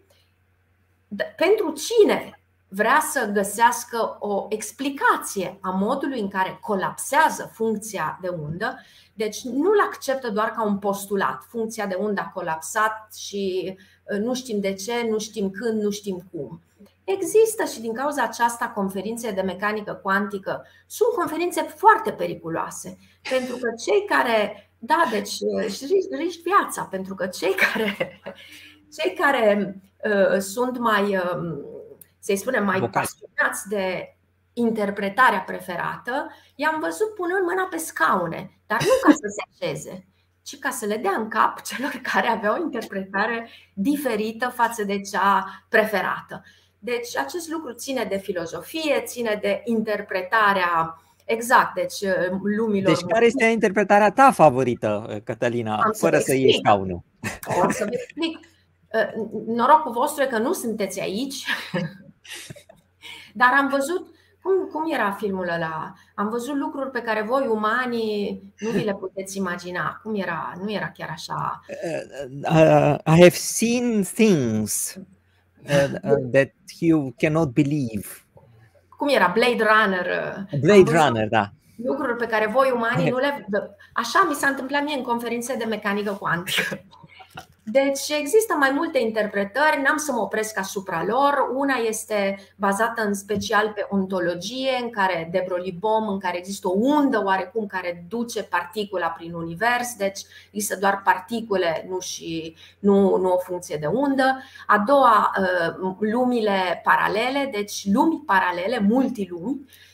pentru cine vrea să găsească o explicație a modului în care colapsează funcția de undă, deci nu-l acceptă doar ca un postulat. Funcția de undă a colapsat și uh, nu știm de ce, nu știm când, nu știm cum. Există și din cauza aceasta conferințe de mecanică cuantică. Sunt conferințe foarte periculoase, pentru că cei care, da, deci uh, riști viața, pentru că cei care, cei care uh, sunt mai uh, să-i spunem, mai pasionați de interpretarea preferată, i-am văzut punând mâna pe scaune, dar nu ca să se așeze, ci ca să le dea în cap celor care aveau o interpretare diferită față de cea preferată. Deci acest lucru ține de filozofie, ține de interpretarea Exact, deci lumilor. Deci care este interpretarea ta favorită, Cătălina, Am fără să, să ieși scaunul? O să vă explic. Norocul vostru e că nu sunteți aici Dar am văzut cum, cum era filmul ăla? Am văzut lucruri pe care voi, umanii, nu vi le puteți imagina. Cum era? Nu era chiar așa. Uh, uh, I have seen things uh, uh, that you cannot believe. Cum era? Blade Runner. Blade Runner, da. Lucruri pe care voi, umanii, nu le. Așa mi s-a întâmplat mie în conferințe de mecanică cuantică. Deci există mai multe interpretări, n-am să mă opresc asupra lor. Una este bazată în special pe ontologie, în care de Broglie-Bohm, în care există o undă oarecum care duce particula prin univers, deci există doar particule, nu, și, nu, nu o funcție de undă. A doua, uh, lumile paralele, deci lumi paralele, multilumi, Uh,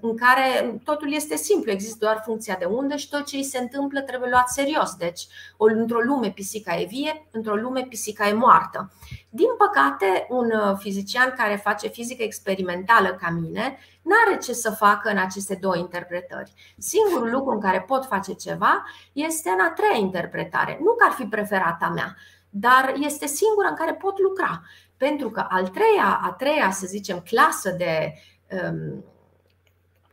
în care totul este simplu, există doar funcția de undă și tot ce îi se întâmplă trebuie luat serios. Deci, într-o lume pisica e vie, într-o lume pisica e moartă. Din păcate, un uh, fizician care face fizică experimentală ca mine nu are ce să facă în aceste două interpretări. Singurul lucru în care pot face ceva este în a treia interpretare. Nu că ar fi preferata mea, dar este singura în care pot lucra. Pentru că al treia, a treia, să zicem, clasă de um,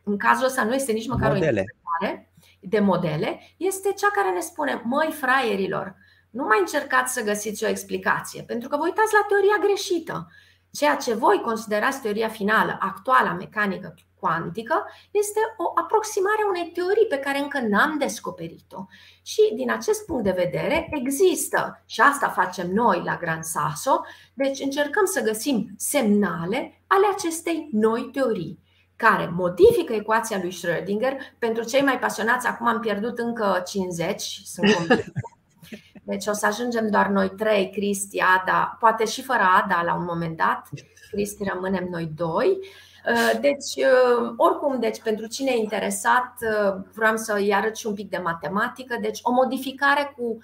în cazul ăsta nu este nici măcar modele. o interpretare de modele, este cea care ne spune, măi fraierilor, nu mai încercați să găsiți o explicație, pentru că vă uitați la teoria greșită. Ceea ce voi considerați teoria finală, actuala mecanică cuantică, este o aproximare a unei teorii pe care încă n-am descoperit-o. Și din acest punct de vedere există, și asta facem noi la Gran Sasso, deci încercăm să găsim semnale ale acestei noi teorii care modifică ecuația lui Schrödinger. Pentru cei mai pasionați, acum am pierdut încă 50, sunt Deci o să ajungem doar noi trei, Cristi, Ada, poate și fără Ada la un moment dat. Cristi, rămânem noi doi. Uh, deci, uh, oricum, deci, pentru cine e interesat, uh, vreau să-i arăt și un pic de matematică. Deci, o modificare cu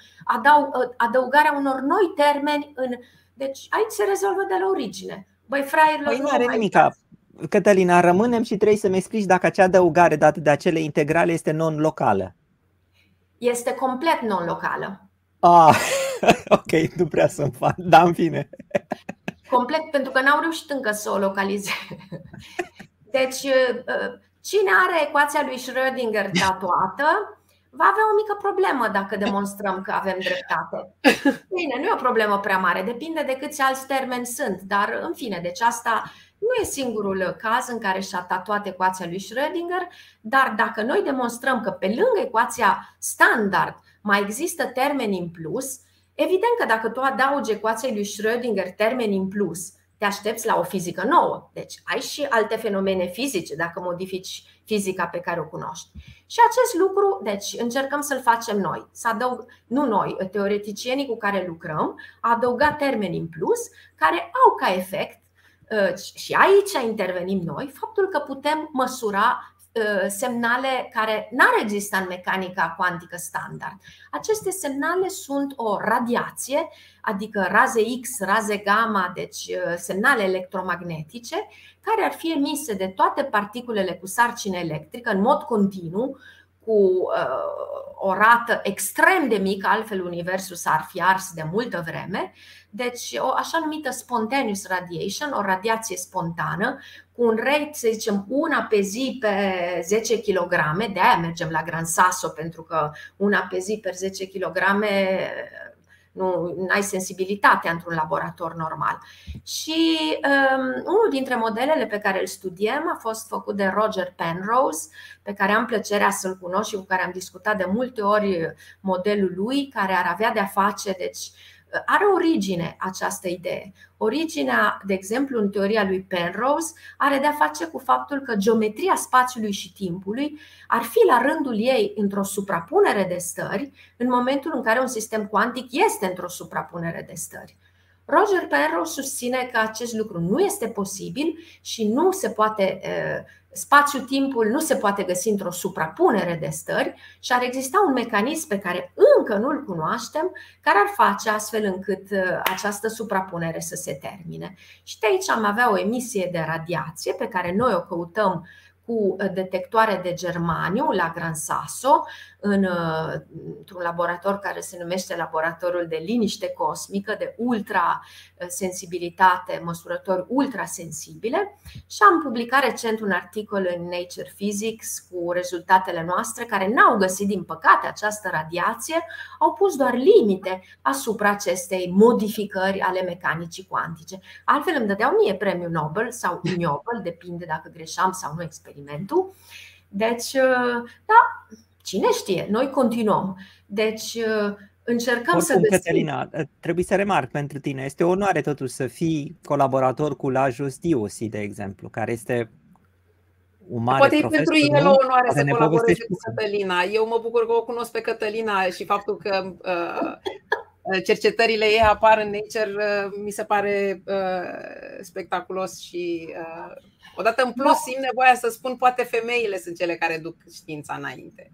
adăugarea unor noi termeni în. Deci, aici se rezolvă de la origine. Băi, fraierilor, păi nu are nimic. Cătălina, rămânem și trebuie să-mi explici dacă acea adăugare dată de acele integrale este non-locală. Este complet non-locală. Ah, ok, nu prea sunt fan, dar în fine. Complet, pentru că n-au reușit încă să o localizeze. Deci, uh, cine are ecuația lui Schrödinger tatuată, va avea o mică problemă dacă demonstrăm că avem dreptate. Bine, nu e o problemă prea mare, depinde de câți alți termeni sunt, dar în fine, deci asta nu e singurul caz în care și-a tatuat ecuația lui Schrödinger, dar dacă noi demonstrăm că pe lângă ecuația standard mai există termeni în plus, Evident că dacă tu adaugi ecuației lui Schrödinger termeni în plus, te aștepți la o fizică nouă. Deci ai și alte fenomene fizice dacă modifici fizica pe care o cunoști. Și acest lucru, deci încercăm să-l facem noi. Să adăug, nu noi, teoreticienii cu care lucrăm, adăuga termeni în plus care au ca efect uh, și aici intervenim noi, faptul că putem măsura Uh, semnale care n-ar exista în mecanica cuantică standard. Aceste semnale sunt o radiație, adică raze X, raze gamma, deci uh, semnale electromagnetice, care ar fi emise de toate particulele cu sarcină electrică în mod continuu, cu uh, o rată extrem de mică, altfel universul s-ar fi ars de multă vreme. Deci, o așa numită spontaneous radiation, o radiație spontană, cu un rate, să zicem, una pe zi pe 10 kg, de aia mergem la Gran Sasso, pentru că una pe zi pe 10 kg nu ai sensibilitatea într-un laborator normal. Și um, unul dintre modelele pe care îl studiem a fost făcut de Roger Penrose, pe care am plăcerea să-l cunosc și cu care am discutat de multe ori modelul lui, care ar avea de-a face, deci are origine această idee. Originea, de exemplu, în teoria lui Penrose, are de-a face cu faptul că geometria spațiului și timpului ar fi la rândul ei într-o suprapunere de stări în momentul în care un sistem cuantic este într-o suprapunere de stări. Roger Penrose susține că acest lucru nu este posibil și nu se poate spațiul-timpul nu se poate găsi într-o suprapunere de stări și ar exista un mecanism pe care încă nu-l cunoaștem, care ar face astfel încât uh, această suprapunere să se termine. Și de aici am avea o emisie de radiație pe care noi o căutăm cu uh, detectoare de germaniu la Gran Sasso, în, uh, într-un laborator care se numește Laboratorul de Liniște Cosmică, de ultrasensibilitate, măsurători ultrasensibile și am publicat recent un articol în Nature Physics cu rezultatele noastre care n-au găsit, din păcate, această radiație, au pus doar limite asupra acestei modificări ale mecanicii cuantice. Altfel îmi dădeau mie premiul Nobel sau Nobel, depinde dacă greșeam sau nu experimentul. Deci, uh, da, Cine știe? Noi continuăm. Deci uh, încercăm Oricum, să găsim... Cătălina, uh, trebuie să remarc pentru tine, este o onoare totuși să fii colaborator cu Lajos Diosi, de exemplu, care este un mare Poate e pentru el o onoare să colaboreze cu Cătălina. Eu mă bucur că o cunosc pe Cătălina și faptul că uh, cercetările ei apar în Nature uh, mi se pare uh, spectaculos și uh, odată în plus simt nevoia să spun poate femeile sunt cele care duc știința înainte.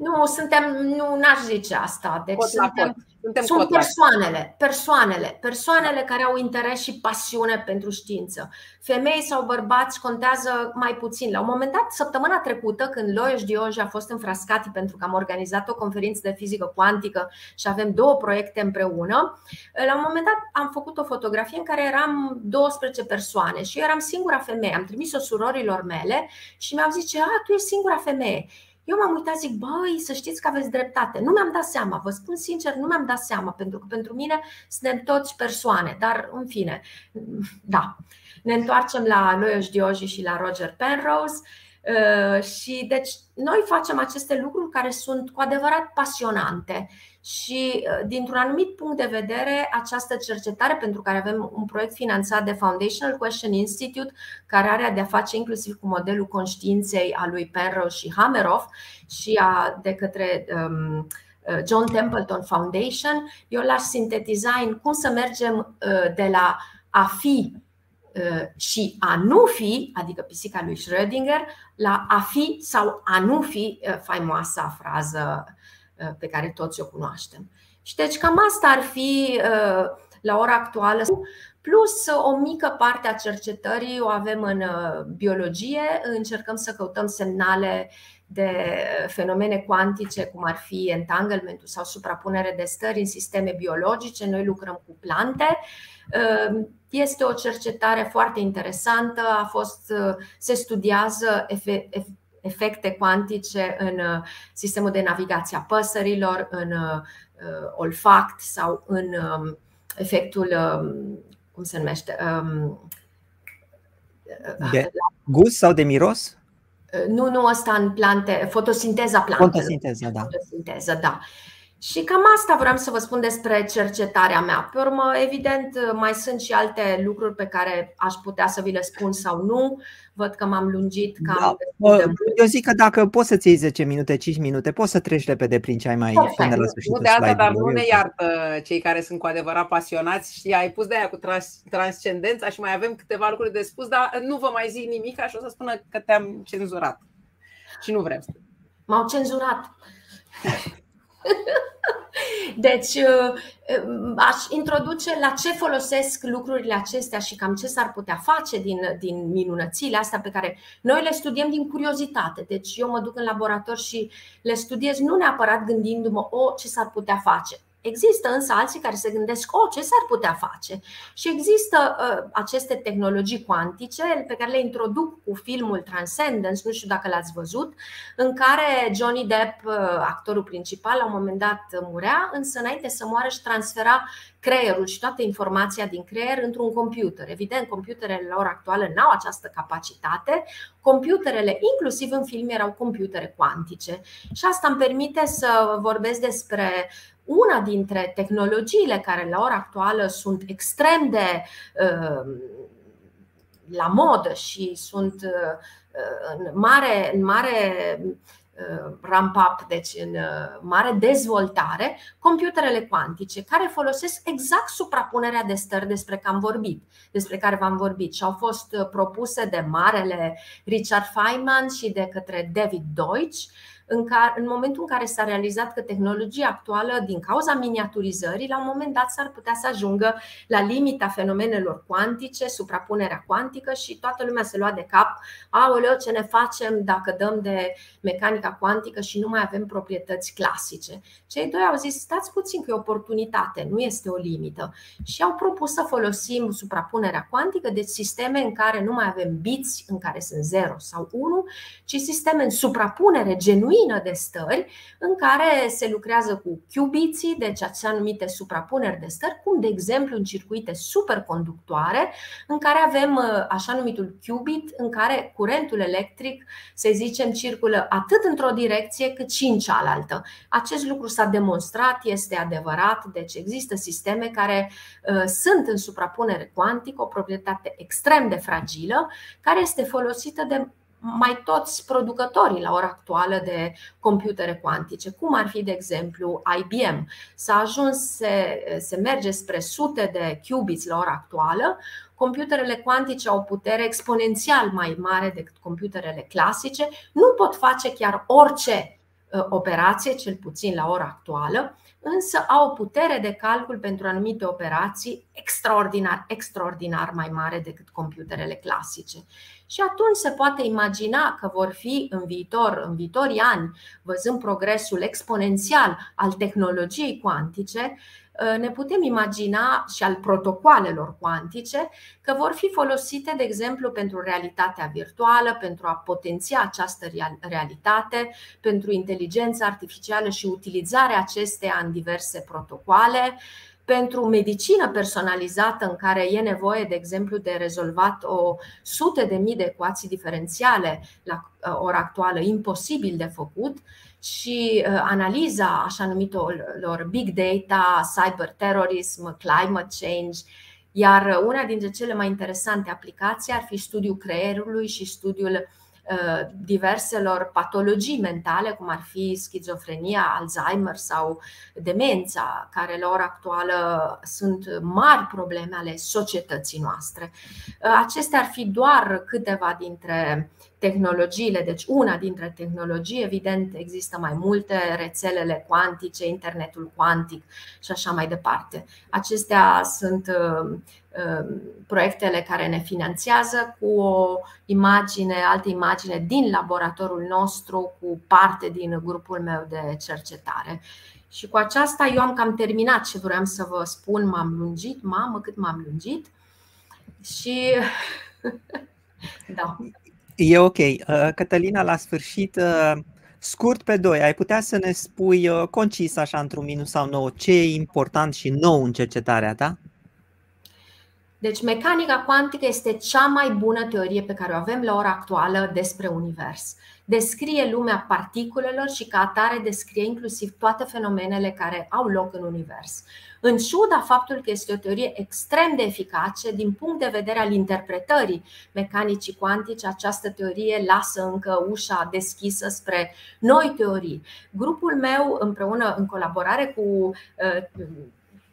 Nu, suntem, nu n-aș zice asta. Deci pot suntem, suntem sunt persoanele, persoanele, persoanele care au interes și pasiune pentru știință. Femei sau bărbați contează mai puțin. La un moment dat, săptămâna trecută, când Loios Dioji a fost înfrascat pentru că am organizat o conferință de fizică cuantică și avem două proiecte împreună, la un moment dat am făcut o fotografie în care eram 12 persoane și eu eram singura femeie. Am trimis-o surorilor mele și mi-au zis, a, tu ești singura femeie. Eu m-am uitat, zic, băi, să știți că aveți dreptate. Nu mi-am dat seama, vă spun sincer, nu mi-am dat seama, pentru că pentru mine suntem toți persoane, dar în fine, da. Ne întoarcem la Loios Dioji și la Roger Penrose. Uh, și deci noi facem aceste lucruri care sunt cu adevărat pasionante și uh, dintr-un anumit punct de vedere această cercetare pentru care avem un proiect finanțat de Foundational Question Institute care are de a face inclusiv cu modelul conștiinței a lui Penrose și Hameroff și a de către um, uh, John Templeton Foundation, eu l-aș sintetiza în cum să mergem de la a fi și a nu fi, adică pisica lui Schrödinger, la a fi sau a nu fi faimoasa frază pe care toți o cunoaștem. Și deci cam asta ar fi la ora actuală. Plus o mică parte a cercetării o avem în biologie, încercăm să căutăm semnale de fenomene cuantice, cum ar fi entanglementul sau suprapunere de stări în sisteme biologice. Noi lucrăm cu plante Ehm, este o cercetare foarte interesantă, a fost, se studiază efecte cuantice în uh, sistemul de navigație a păsărilor, în uh, olfact sau în um, efectul, um, cum se numește? Um, de gust sau de miros? Nu, nu, ăsta în plante, fotosinteza plantelor. Fotosinteza, da. Fotosinteza, da. Și cam asta vreau să vă spun despre cercetarea mea. Pe urmă, evident, mai sunt și alte lucruri pe care aș putea să vi le spun sau nu. Văd că m-am lungit cam da. Eu zic că dacă poți să-ți iei 10 minute, 5 minute, poți să treci repede prin ce ai mai până la sfârșit. Nu de asta, dar nu ne iartă cei care sunt cu adevărat pasionați. Știi, ai pus de aia cu trans- transcendența și mai avem câteva lucruri de spus, dar nu vă mai zic nimic și o să spună că te-am cenzurat. Și nu vrem. M-au cenzurat. Deci, uh, uh, aș introduce la ce folosesc lucrurile acestea și cam ce s-ar putea face din, din minunățile astea pe care noi le studiem din curiozitate. Deci, eu mă duc în laborator și le studiez nu neapărat gândindu-mă, o, ce s-ar putea face, Există însă alții care se gândesc, oh, ce s-ar putea face? Și există uh, aceste tehnologii cuantice pe care le introduc cu filmul Transcendence, nu știu dacă l-ați văzut, în care Johnny Depp, uh, actorul principal, la un moment dat murea, însă înainte să moară își transfera creierul și toată informația din creier într-un computer. Evident, computerele la ora actuală nu au această capacitate. Computerele, inclusiv în film, erau computere cuantice. Și asta îmi permite să vorbesc despre una dintre tehnologiile care la ora actuală sunt extrem de uh, la modă și sunt uh, în mare, în mare uh, ramp up, deci în mare dezvoltare, computerele cuantice care folosesc exact suprapunerea de stări despre care am vorbit, despre care v-am vorbit. Și au fost propuse de marele Richard Feynman și de către David Deutsch în, care, în momentul în care s-a realizat că tehnologia actuală, din cauza miniaturizării, la un moment dat s-ar putea să ajungă la limita fenomenelor cuantice, suprapunerea cuantică și toată lumea se lua de cap, aoleo, ce ne facem dacă dăm de mecanica cuantică și nu mai avem proprietăți clasice. Cei doi au zis, stați puțin că e oportunitate, nu este o limită. Și au propus să folosim suprapunerea cuantică, deci sisteme în care nu mai avem biți, în care sunt 0 sau 1, ci sisteme în suprapunere genuină lumină de stări în care se lucrează cu qubitsii, deci așa numite suprapuneri de stări, cum de exemplu în circuite superconductoare, în care avem uh, așa numitul qubit, în care curentul electric, să zicem, circulă atât într-o direcție cât și în cealaltă. Acest lucru s-a demonstrat, este adevărat, deci există sisteme care uh, sunt în suprapunere cuantică, o proprietate extrem de fragilă, care este folosită de mai toți producătorii la ora actuală de computere cuantice, cum ar fi, de exemplu, IBM. S-a ajuns, se, se merge spre sute de qubits la ora actuală. Computerele cuantice au o putere exponențial mai mare decât computerele clasice, nu pot face chiar orice uh, operație, cel puțin la ora actuală, însă au o putere de calcul pentru anumite operații extraordinar, extraordinar mai mare decât computerele clasice. Și atunci se poate imagina că vor fi în viitor, în viitorii ani, văzând progresul exponențial al tehnologiei cuantice, ne putem imagina și al protocoalelor cuantice că vor fi folosite, de exemplu, pentru realitatea virtuală, pentru a potenția această realitate, pentru inteligența artificială și utilizarea acesteia în diverse protocoale, pentru medicină personalizată în care e nevoie, de exemplu, de rezolvat o sute de mii de ecuații diferențiale la uh, ora actuală, imposibil de făcut, și uh, analiza așa numitelor big data, cyberterrorism, climate change, iar una dintre cele mai interesante aplicații ar fi studiul creierului și studiul Uh, diverselor patologii mentale, cum ar fi schizofrenia, Alzheimer sau demența, care la ora actuală sunt mari probleme ale societății noastre. Uh, acestea ar fi doar câteva dintre tehnologiile, deci una dintre tehnologii, evident există mai multe, rețelele cuantice, internetul cuantic și așa mai departe. Acestea sunt uh, Um, proiectele care ne finanțează cu o imagine, altă imagine din laboratorul nostru cu parte din grupul meu de cercetare. Și cu aceasta eu am cam terminat ce vreau să vă spun, m-am lungit, mamă cât m-am lungit și da. E ok. Uh, Cătălina, la sfârșit, uh, scurt pe doi, ai putea să ne spui uh, concis așa într-un minut sau nouă ce e important și nou în cercetarea ta? Deci, mecanica cuantică este cea mai bună teorie pe care o avem la ora actuală despre univers. Descrie lumea particulelor și, ca atare, descrie inclusiv toate fenomenele care au loc în univers. În ciuda faptului că este o teorie extrem de eficace, din punct de vedere al interpretării mecanicii cuantice, această teorie lasă încă ușa deschisă spre noi teorii. Grupul meu, împreună în colaborare cu uh,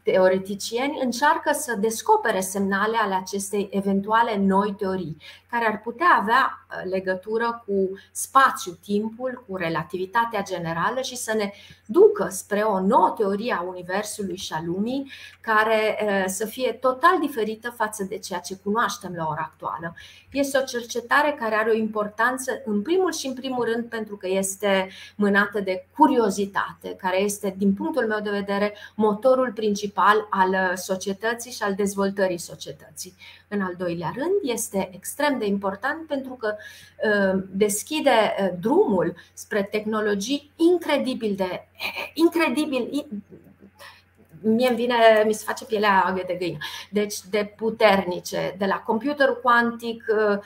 teoreticieni încearcă să descopere semnale ale acestei eventuale noi teorii, care ar putea avea uh, legătură cu spațiu-timpul, cu relativitatea generală și să ne ducă spre o nouă teorie a Universului și a lumii, care uh, să fie total diferită față de ceea ce cunoaștem la ora actuală. Este o cercetare care are o importanță, în primul și în primul rând, pentru că este mânată de curiozitate, care este, din punctul meu de vedere, motorul principal al societății și al dezvoltării societății. În al doilea rând, este extrem de important pentru că uh, deschide uh, drumul spre tehnologii incredibil de incredibil mie îmi vine, mi se face pielea de găină. Deci de puternice, de la computerul cuantic, uh,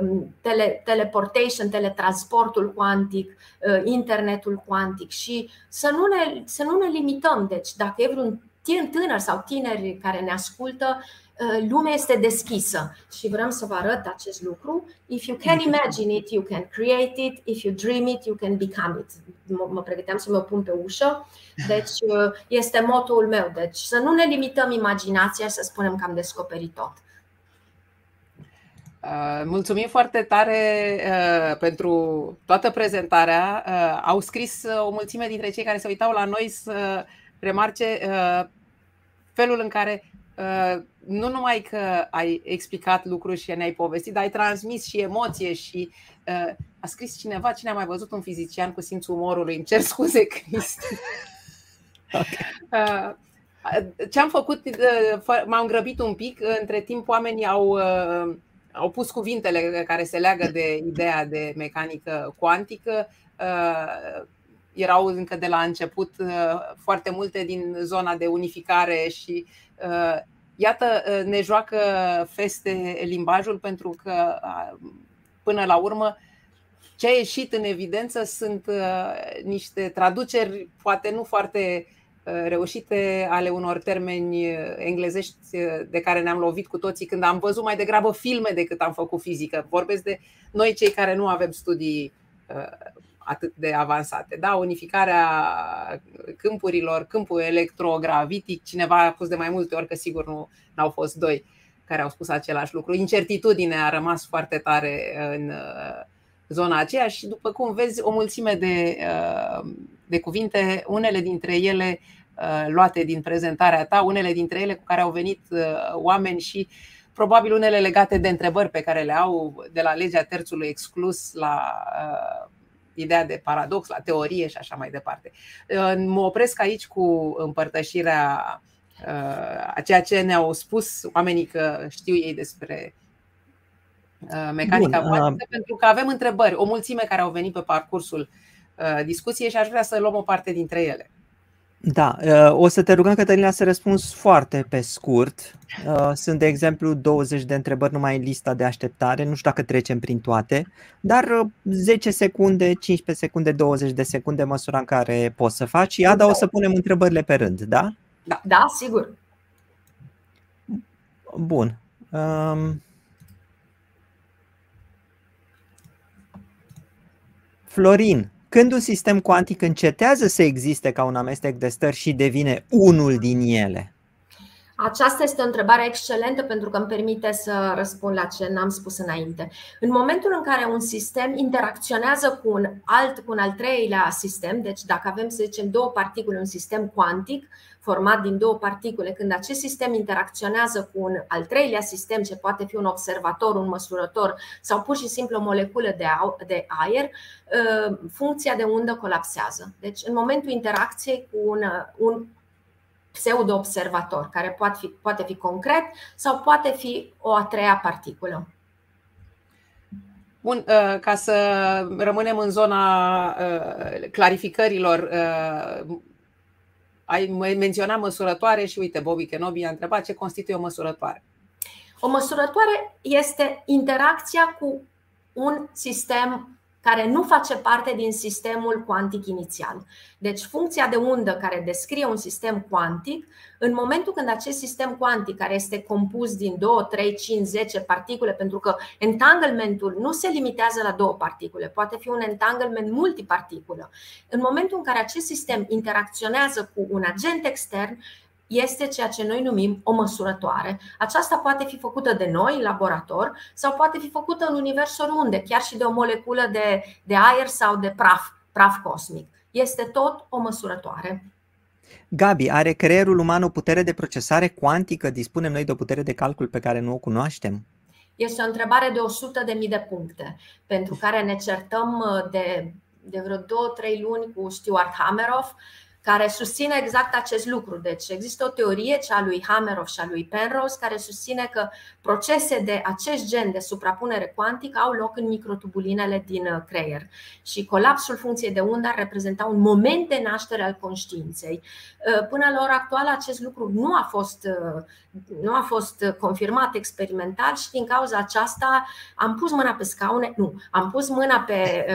um, tele, teleportation, teletransportul cuantic, internetul cuantic și să nu ne, să nu ne limităm. Deci dacă e vreun tânăr sau tineri care ne ascultă, Uh, lumea este deschisă și vrem să vă arăt acest lucru. If you can imagine it, you can create it. If you dream it, you can become it. Mă pregăteam să mă pun pe ușă. Deci uh, este motul meu. Deci să nu ne limităm imaginația și să spunem că am descoperit tot. Uh, mulțumim foarte tare uh, pentru toată prezentarea. Uh, au scris o mulțime dintre cei care se uitau la noi să remarce uh, felul în care uh, nu numai că ai explicat lucruri și ne-ai povestit, dar ai transmis și emoție și uh, a scris cineva, cine a mai văzut un fizician cu simțul umorului, îmi cer scuze, Cristi. Okay. Uh, ce am făcut, uh, m-am grăbit un pic, între timp oamenii au, uh, au pus cuvintele care se leagă de ideea de mecanică cuantică, uh, erau încă de la început foarte multe din zona de unificare și iată, ă, ne joacă feste limbajul pentru că până la urmă ce a ieșit în evidență sunt ă, niște traduceri poate nu foarte ă, reușite ale unor termeni englezești de care ne-am lovit cu toții când am văzut mai degrabă filme decât am făcut fizică. Vorbesc de noi cei care nu avem studii atât de avansate. Da, unificarea câmpurilor, câmpul electrogravitic, cineva a pus de mai multe ori că sigur nu au fost doi care au spus același lucru. Incertitudinea a rămas foarte tare în uh, zona aceea și după cum vezi o mulțime de, uh, de cuvinte, unele dintre ele uh, luate din prezentarea ta, unele dintre ele cu care au venit oameni și probabil unele legate de întrebări pe care le au de la legea terțului exclus la ideea de paradox, la teorie și așa mai departe. Mă opresc aici cu împărtășirea uh, a ceea ce ne-au spus oamenii că știu ei despre uh, mecanica Bun, cuantică, uh, pentru că avem întrebări, o mulțime care au venit pe parcursul discuției și aș vrea să luăm o parte dintre ele. Da, uh, o să te rugăm, Cătălina, să răspunzi foarte pe scurt. Uh, sunt, de exemplu, 20 de întrebări numai în lista de așteptare, nu știu dacă trecem prin toate, dar 10 uh, secunde, 15 secunde, 20 de secunde, măsura în care poți să faci. Și Ada, o să punem întrebările pe rând, da? Da, da sigur. Bun. Um... Florin, când un sistem cuantic încetează să existe ca un amestec de stări și devine unul din ele? Aceasta este o întrebare excelentă pentru că îmi permite să răspund la ce n-am spus înainte. În momentul în care un sistem interacționează cu un alt, cu un al treilea sistem, deci dacă avem, să zicem, două particule, un sistem cuantic, format din două particule, când acest sistem interacționează cu un al treilea sistem, ce poate fi un observator, un măsurător sau pur și simplu o moleculă de aer, ă, funcția de undă colapsează. Deci, în momentul interacției cu un, un pseudo-observator, care poate fi, poate fi concret sau poate fi o a treia particulă. Bun, ă, ca să rămânem în zona ă, clarificărilor, ai menționat măsurătoare și uite, Bobby Kenobi a întrebat ce constituie o măsurătoare. O măsurătoare este interacția cu un sistem care nu face parte din sistemul cuantic inițial. Deci, funcția de undă care descrie un sistem cuantic, în momentul când acest sistem cuantic, care este compus din 2, 3, 5, 10 particule, pentru că entanglementul nu se limitează la două particule, poate fi un entanglement multiparticulă. În momentul în care acest sistem interacționează cu un agent extern, este ceea ce noi numim o măsurătoare. Aceasta poate fi făcută de noi în laborator sau poate fi făcută în univers oriunde, chiar și de o moleculă de, de aer sau de praf, praf cosmic. Este tot o măsurătoare. Gabi, are creierul uman o putere de procesare cuantică? Dispunem noi de o putere de calcul pe care nu o cunoaștem? Este o întrebare de 100.000 de puncte, pentru care ne certăm uh, de, de vreo 2-3 luni cu Stuart Hameroff care susține exact acest lucru. Deci există o teorie, cea a lui Hameroff și a lui Penrose, care susține că procese de acest gen de suprapunere cuantică au loc în microtubulinele din uh, creier și colapsul funcției de undă ar reprezenta un moment de naștere al conștiinței. Uh, până la ora actuală acest lucru nu a fost, uh, nu a fost confirmat experimental și din cauza aceasta am pus mâna pe scaune, nu, am pus mâna pe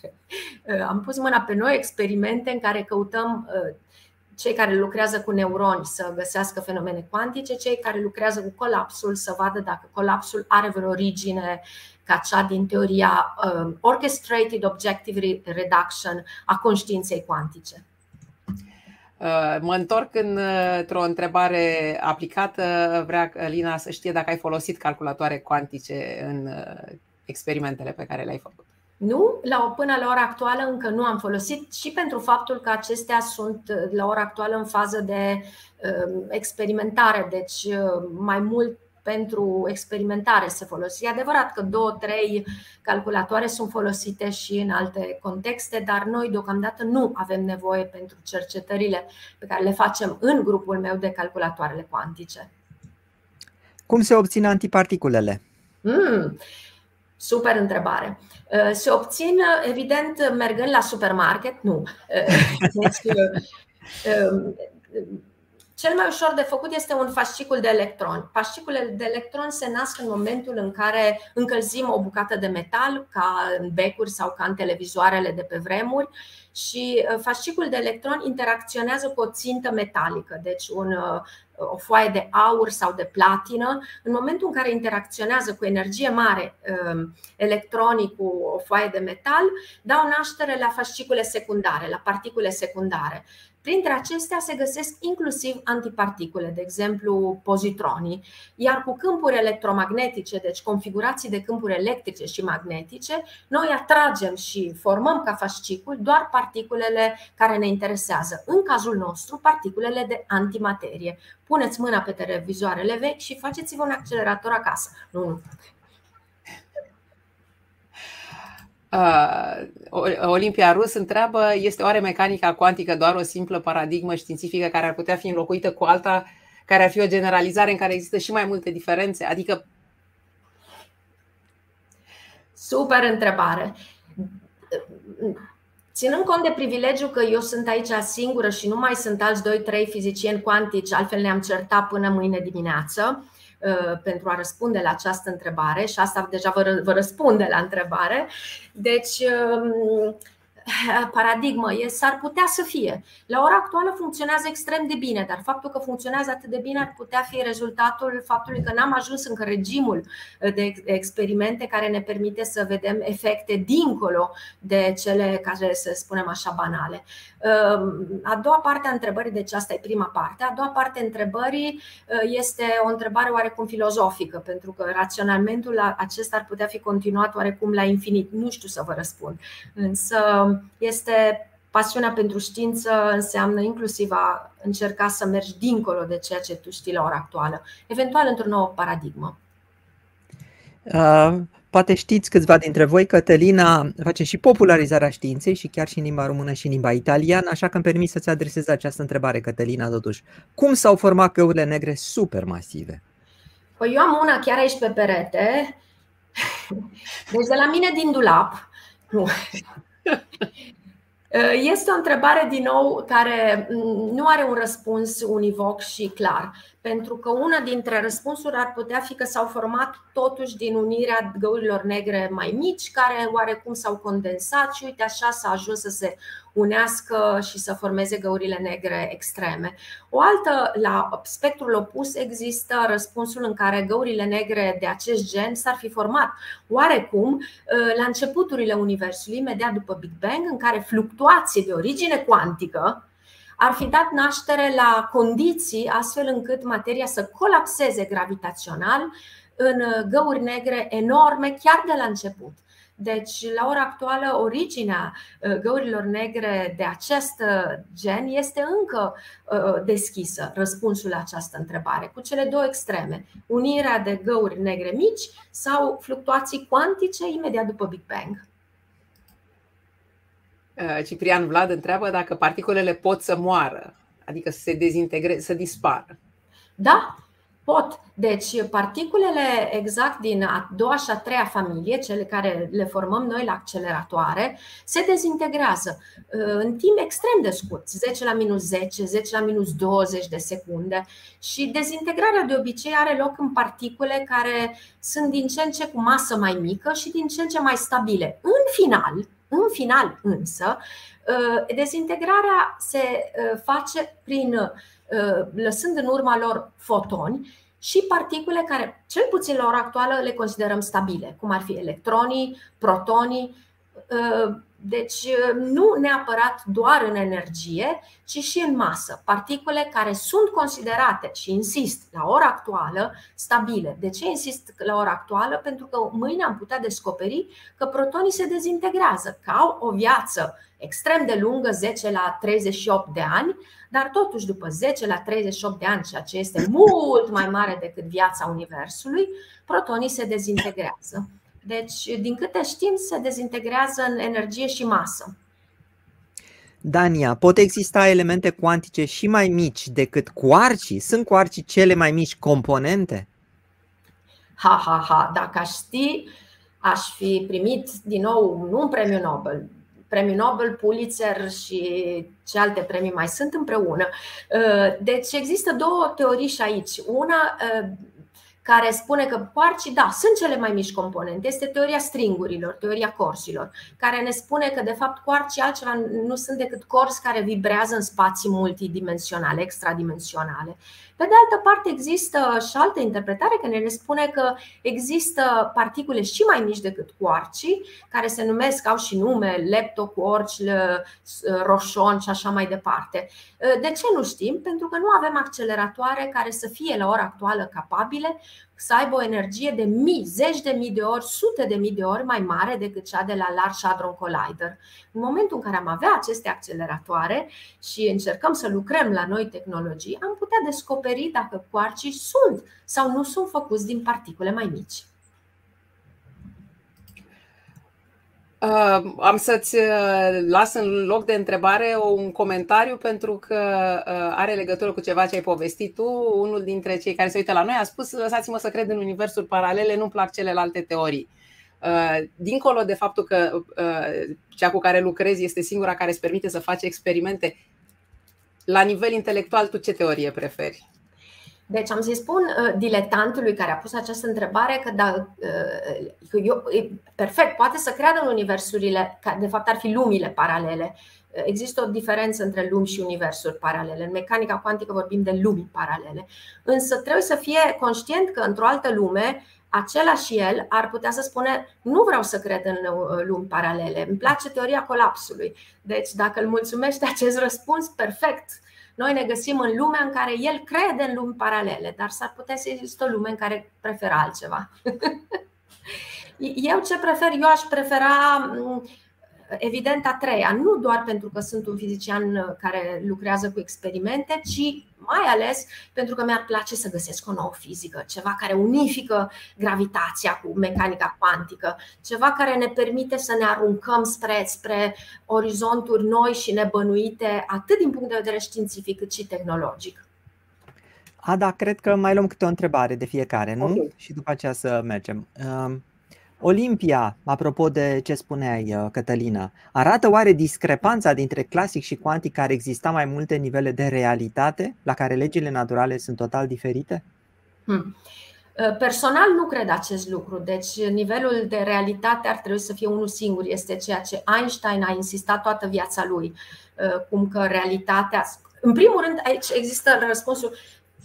am pus mâna pe noi experimente în care căutăm cei care lucrează cu neuroni să găsească fenomene cuantice, cei care lucrează cu colapsul să vadă dacă colapsul are vreo origine ca cea din teoria um, Orchestrated Objective Reduction a conștiinței cuantice. Uh, mă întorc într-o întrebare aplicată. Vrea Lina să știe dacă ai folosit calculatoare cuantice în uh, experimentele pe care le-ai făcut. Nu, la, până la ora actuală încă nu am folosit și pentru faptul că acestea sunt la ora actuală în fază de uh, experimentare, deci uh, mai mult pentru experimentare se folosi. E adevărat că două, trei calculatoare sunt folosite și în alte contexte, dar noi deocamdată nu avem nevoie pentru cercetările pe care le facem în grupul meu de calculatoarele cuantice. Cum se obțin antiparticulele? Mm, super întrebare. Uh, se obțin, evident, mergând la supermarket? Nu. Uh, deci, uh, cel mai ușor de făcut este un fascicul de electron. Fasciculele de electron se nasc în momentul în care încălzim o bucată de metal, ca în becuri sau ca în televizoarele de pe vremuri, și fascicul de electron interacționează cu o țintă metalică, deci un, o foaie de aur sau de platină. În momentul în care interacționează cu energie mare electronii cu o foaie de metal, dau naștere la fascicule secundare, la particule secundare. Printre acestea se găsesc inclusiv antiparticule, de exemplu pozitronii, iar cu câmpuri electromagnetice, deci configurații de câmpuri electrice și magnetice, noi atragem și formăm ca fascicul doar particulele care ne interesează. În cazul nostru, particulele de antimaterie. Puneți mâna pe televizoarele vechi și faceți-vă un accelerator acasă. Nu, nu. Uh, Olimpia Rus întreabă, este oare mecanica cuantică doar o simplă paradigmă științifică care ar putea fi înlocuită cu alta, care ar fi o generalizare în care există și mai multe diferențe? Adică Super întrebare. Ținând cont de privilegiu că eu sunt aici singură și nu mai sunt alți 2-3 fizicieni cuantici, altfel ne-am certat până mâine dimineață, Uh, pentru a răspunde la această întrebare și asta deja vă răspunde la întrebare. Deci, um, paradigmă, e, s-ar putea să fie. La ora actuală funcționează extrem de bine, dar faptul că funcționează atât de bine ar putea fi rezultatul faptului că n-am ajuns încă regimul de experimente care ne permite să vedem efecte dincolo de cele care, să spunem așa, banale. A doua parte a întrebării, deci asta e prima parte, a doua parte a întrebării uh, este o întrebare oarecum filozofică, pentru că raționamentul acesta ar putea fi continuat oarecum la infinit. Nu știu să vă răspund, însă este pasiunea pentru știință înseamnă inclusiv a încerca să mergi dincolo de ceea ce tu știi la ora actuală, eventual într-o nouă paradigmă. Uh, poate știți câțiva dintre voi, Cătălina face și popularizarea științei și chiar și în limba română și în limba italiană, așa că îmi permis să-ți adresez această întrebare, Cătălina, totuși. Cum s-au format căurile negre supermasive? Păi eu am una chiar aici pe perete, deci de la mine din dulap. Nu. Este o întrebare, din nou, care nu are un răspuns univoc și clar. pentru că una dintre răspunsuri ar putea fi că s-au format totuși din unirea găurilor negre mai mici, care oarecum s-au condensat și uite așa s-a ajuns să se unească și să formeze găurile negre extreme. O altă, la spectrul opus, există răspunsul în care găurile negre de acest gen s-ar fi format oarecum la începuturile Universului, imediat după Big Bang, în care fluctuații de origine cuantică, ar fi dat naștere la condiții astfel încât materia să colapseze gravitațional în găuri negre enorme chiar de la început. Deci, la ora actuală, originea uh, găurilor negre de acest uh, gen este încă uh, deschisă, răspunsul la această întrebare, cu cele două extreme, unirea de găuri negre mici sau fluctuații cuantice imediat după Big Bang. Ciprian Vlad întreabă dacă particulele pot să moară, adică să se dezintegreze, să dispară. Da, Pot. Deci, particulele exact din a doua și a treia familie, cele care le formăm noi la acceleratoare, se dezintegrează uh, în timp extrem de scurt, 10 la minus 10, 10 la minus 20 de secunde și dezintegrarea de obicei are loc în particule care sunt din ce în ce cu masă mai mică și din ce în ce mai stabile. În final, în final însă, uh, dezintegrarea se uh, face prin Uh, lăsând în urma lor fotoni și particule care, cel puțin la ora actuală, le considerăm stabile, cum ar fi electronii, protonii. Uh, deci uh, nu neapărat doar în energie, ci și în masă. Particule care sunt considerate, și insist, la ora actuală, stabile. De ce insist la ora actuală? Pentru că mâine am putea descoperi că protonii se dezintegrează, că au o viață extrem de lungă, 10 la 38 de ani, dar totuși după 10 la 38 de ani, ceea ce este mult mai mare decât viața Universului, protonii se dezintegrează. Deci, din câte știm, se dezintegrează în energie și masă. Dania, pot exista elemente cuantice și mai mici decât cuarcii? Sunt cuarcii cele mai mici componente? Ha, ha, ha, dacă aș ști, aș fi primit din nou nu un premiu Nobel, premiu Nobel, Pulitzer și ce alte premii mai sunt împreună. Uh, deci există două teorii și aici. Una uh, care spune că quarcii, da, sunt cele mai mici componente. Este teoria stringurilor, teoria corsilor, care ne spune că, de fapt, quarcii altceva nu sunt decât corzi care vibrează în spații multidimensionale, extradimensionale. Pe de altă parte, există și altă interpretare care ne spune că există particule și mai mici decât quarcii, care se numesc, au și nume, leptoquarci, roșon și așa mai departe. De ce nu știm? Pentru că nu avem acceleratoare care să fie la ora actuală capabile să aibă o energie de mii, zeci de mii de ori, sute de mii de ori mai mare decât cea de la Large Hadron Collider. În momentul în care am avea aceste acceleratoare și încercăm să lucrăm la noi tehnologii, am putea descoperi dacă quarcii sunt sau nu sunt făcuți din particule mai mici. Uh, am să-ți uh, las în loc de întrebare un comentariu pentru că uh, are legătură cu ceva ce ai povestit tu. Unul dintre cei care se uită la noi a spus lăsați-mă să cred în universuri paralele, nu-mi plac celelalte teorii. Uh, dincolo de faptul că uh, cea cu care lucrezi este singura care îți permite să faci experimente, la nivel intelectual tu ce teorie preferi? Deci am să-i spun uh, diletantului care a pus această întrebare că da, uh, eu, e perfect, poate să creadă în universurile, că de fapt ar fi lumile paralele. Uh, există o diferență între lumi și universuri paralele. În mecanica cuantică vorbim de lumi paralele. Însă trebuie să fie conștient că într-o altă lume, același el ar putea să spune nu vreau să cred în uh, lumi paralele, îmi place teoria colapsului. Deci dacă îl mulțumește acest răspuns, perfect, noi ne găsim în lumea în care el crede în lumi paralele, dar s-ar putea să există o lume în care preferă altceva. Eu ce prefer? Eu aș prefera mm, evident a treia, nu doar pentru că sunt un fizician care lucrează cu experimente, ci mai ales pentru că mi-ar place să găsesc o nouă fizică, ceva care unifică gravitația cu mecanica cuantică, ceva care ne permite să ne aruncăm spre, spre orizonturi noi și nebănuite, atât din punct de vedere științific cât și tehnologic. A, da, cred că mai luăm câte o întrebare de fiecare, nu? Okay. Și după aceea să mergem. Olimpia, apropo de ce spuneai, uh, Cătălina, arată oare discrepanța dintre clasic și cuantic care exista mai multe nivele de realitate, la care legile naturale sunt total diferite? Hmm. Uh, personal nu cred acest lucru. Deci nivelul de realitate ar trebui să fie unul singur. Este ceea ce Einstein a insistat toată viața lui. Uh, cum că realitatea. În primul rând, aici există răspunsul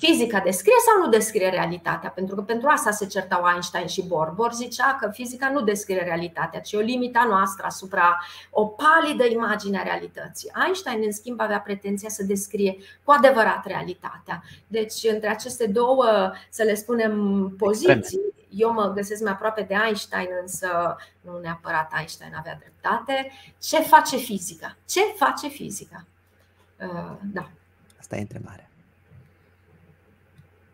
Fizica descrie sau nu descrie realitatea? Pentru că pentru asta se certau Einstein și Bohr. Bohr zicea că fizica nu descrie realitatea, ci o limita noastră asupra o palidă imagine a realității. Einstein, în schimb, avea pretenția să descrie cu adevărat realitatea. Deci, între aceste două, să le spunem, poziții, eu mă găsesc mai aproape de Einstein, însă nu neapărat Einstein avea dreptate. Ce face fizica? Ce face fizica? Uh, da. Asta e întrebarea.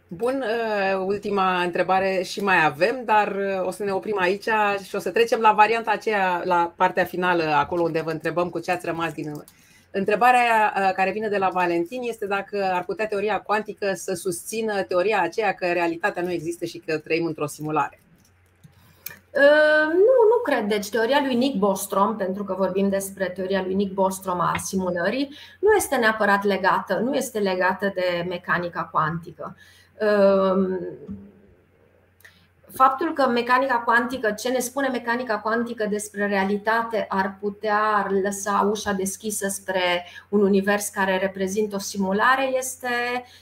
Bun, uh, ultima întrebare și mai avem, dar uh, o să ne oprim aici și o să trecem la varianta aceea, la partea finală, acolo unde vă întrebăm cu ce ați rămas din. Întrebarea uh, care vine de la Valentin este dacă ar putea teoria cuantică să susțină teoria aceea că realitatea nu există și că trăim într-o simulare. Nu, nu cred. Deci teoria lui Nick Bostrom, pentru că vorbim despre teoria lui Nick Bostrom a simulării, nu este neapărat legată, nu este legată de mecanica cuantică. Ehm, faptul că mecanica cuantică, ce ne spune mecanica cuantică despre realitate, ar putea lăsa ușa deschisă spre un univers care reprezintă o simulare, este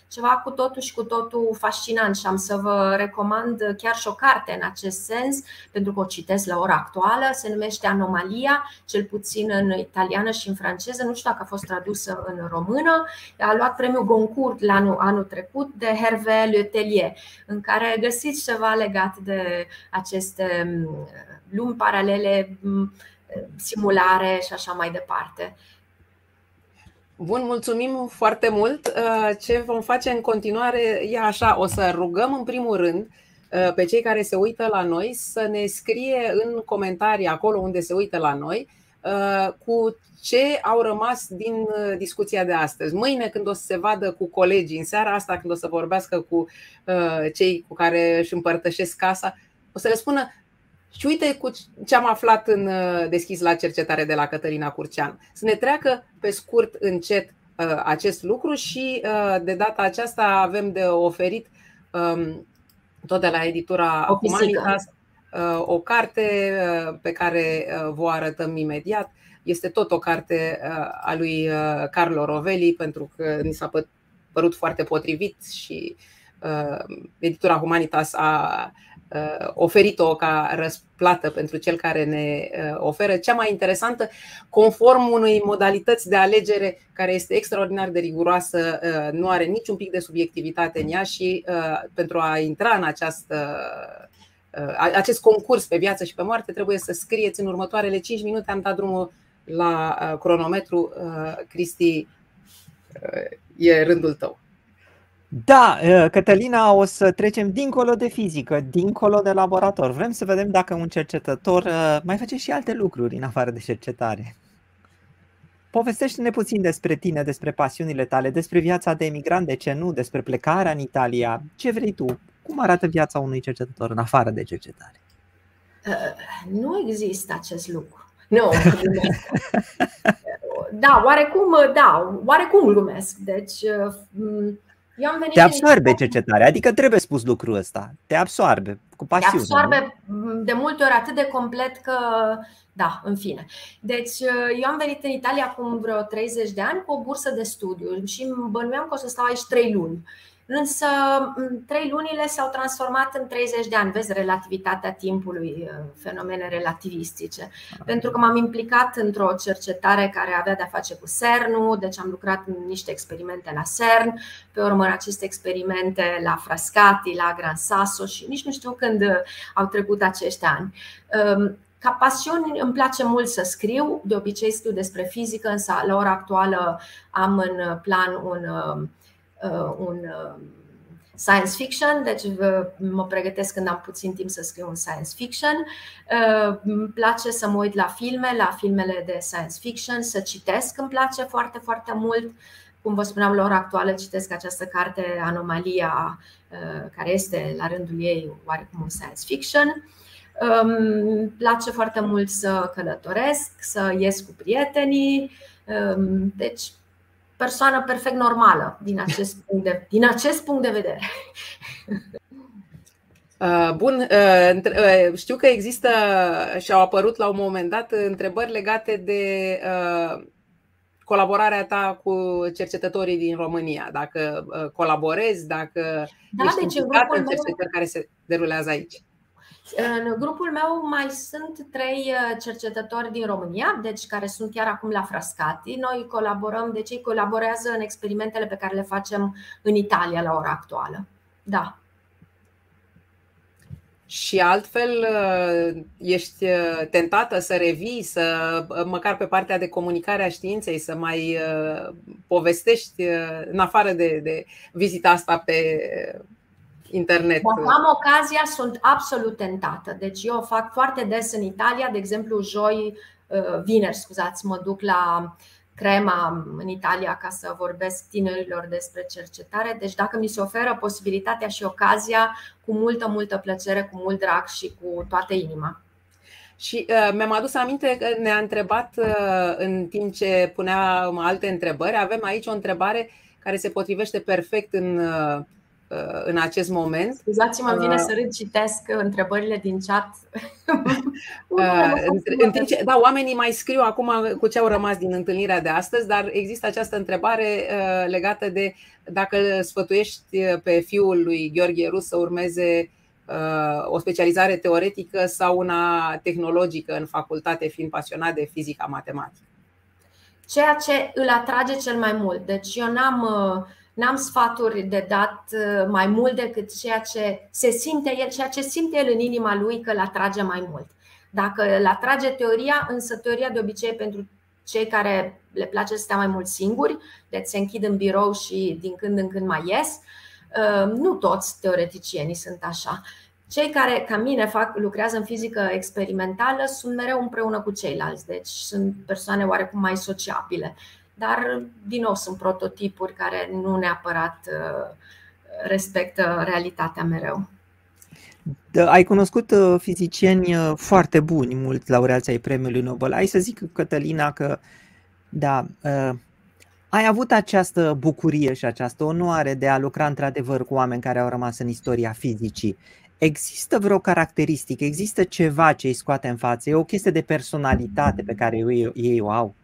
ceva cu totul și cu totul fascinant și am să vă recomand chiar și o carte în acest sens, pentru că o citesc la ora actuală, se numește Anomalia, cel puțin în italiană și în franceză, nu știu dacă a fost tradusă în română, a luat premiul Goncourt la anul, anul trecut de Hervé Letelier, în care găsiți ceva legat de aceste mm, lumi paralele, mm, simulare și așa mai departe. Bun, mulțumim foarte mult. Uh, ce vom face în continuare e așa, o să rugăm în primul rând uh, pe cei care se uită la noi să ne scrie în comentarii acolo unde se uită la noi uh, cu ce au rămas din discuția de astăzi. Mâine când o să se vadă cu colegii, în seara asta când o să vorbească cu cei cu care își împărtășesc casa, o să le spună și uite cu ce am aflat în uh, deschis la cercetare de la Cătălina Curcean. Să ne treacă pe scurt, încet, uh, acest lucru și uh, de data aceasta avem de oferit um, tot de la editura o Humanitas o carte pe care vă arătăm imediat. Este tot o carte a lui Carlo Rovelli pentru că ni s-a părut foarte potrivit și editura Humanitas a Uh, oferit-o ca răsplată pentru cel care ne uh, oferă, cea mai interesantă, conform unei modalități de alegere care este extraordinar de riguroasă, uh, nu are niciun pic de subiectivitate în ea și pentru a intra în această acest concurs pe viață și pe moarte trebuie să scrieți în următoarele 5 minute. Am dat drumul la cronometru. Cristi, e rândul tău. Da, ă, Cătălina, o să trecem dincolo de fizică, dincolo de laborator. Vrem să vedem dacă un cercetător ă, mai face și alte lucruri în afară de cercetare. Povestește-ne puțin despre tine, despre pasiunile tale, despre viața de emigrant, de ce nu, despre plecarea în Italia. Ce vrei tu? Cum arată viața unui cercetător în afară de cercetare? Uh, nu există acest lucru. Nu, da, oarecum, da, oarecum glumesc. Deci, uh, eu am venit te absorbe în... cercetarea, adică trebuie spus lucrul ăsta. Te absorbe cu pasiune. Te absorbe nu? de multe ori atât de complet că, da, în fine. Deci, eu am venit în Italia acum vreo 30 de ani cu o bursă de studiu și bănuiam că o să stau aici 3 luni. Însă trei lunile s-au transformat în 30 de ani. Vezi relativitatea timpului, uh, fenomene relativistice. Pentru că m-am implicat într-o cercetare care avea de-a face cu CERN, deci am lucrat în niște experimente la CERN, pe urmă aceste experimente la Frascati, la Gran Sasso și nici nu știu când uh, au trecut acești ani. Um, ca pasiuni îmi place mult să scriu, de obicei scriu despre fizică, însă la ora actuală am în plan un Uh, un uh, science fiction, deci mă pregătesc când am puțin timp să scriu un science fiction. Uh, îmi place să mă uit la filme, la filmele de science fiction, să citesc, îmi place foarte, foarte mult. Cum vă spuneam, la ora actuală citesc această carte, Anomalia, care este la rândul ei oarecum un science fiction. Îmi place foarte mult să călătoresc, să ies cu prietenii. Deci, persoană perfect normală din acest punct de, din acest punct de vedere. Uh, bun, uh, uh, știu că există și au apărut la un moment dat întrebări legate de colaborarea ta cu cercetătorii din România, dacă colaborezi, dacă da, ești deci implicat în cercetări care se derulează aici. În grupul meu mai sunt trei cercetători din România, deci care sunt chiar acum la Frascati. Noi colaborăm, deci ei colaborează în experimentele pe care le facem în Italia la ora actuală. Da. Și altfel uh, ești uh, tentată să revii, să uh, măcar pe partea de comunicare a științei, să mai povestești în afară de, de vizita asta pe internet. Dacă am ocazia, sunt absolut tentată. Deci eu o fac foarte des în Italia, de exemplu, joi, vineri, scuzați, mă duc la crema în Italia ca să vorbesc tinerilor despre cercetare. Deci dacă mi se oferă posibilitatea și ocazia, cu multă, multă plăcere, cu mult drag și cu toată inima. Și uh, mi-am adus aminte că ne-a întrebat uh, în timp ce punea alte întrebări. Avem aici o întrebare care se potrivește perfect în uh, Uh, în acest moment. Scuzați-mă, vine uh, să râd, citesc întrebările din chat. Uh, în timp ce, da, oamenii mai scriu acum cu ce au rămas din întâlnirea de astăzi, dar există această întrebare legată de dacă sfătuiești pe fiul lui Gheorghe Rus să urmeze o specializare teoretică sau una tehnologică în facultate, fiind pasionat de fizica matematică. Ceea ce îl atrage cel mai mult. Deci eu n-am uh, N-am sfaturi de dat uh, mai mult decât ceea ce se simte el, ceea ce simte el în inima lui că îl atrage mai mult. Dacă îl atrage teoria, însă teoria de obicei pentru cei care le place să stea mai mult singuri, deci se închid în birou și din când în când mai ies. Uh, nu toți teoreticienii sunt așa. Cei care, ca mine, fac, lucrează în fizică experimentală sunt mereu împreună cu ceilalți, deci sunt persoane oarecum mai sociabile dar, din nou, sunt prototipuri care nu neapărat uh, respectă realitatea mereu. Da, ai cunoscut uh, fizicieni uh, foarte buni, mulți laureați ai premiului Nobel. Ai să zic, Cătălina, că da, ai avut această bucurie și această onoare de a lucra într-adevăr cu oameni care au rămas în istoria fizicii. Există vreo caracteristică, există ceva ce îi scoate în față? E o chestie de personalitate pe care ei, ei o au?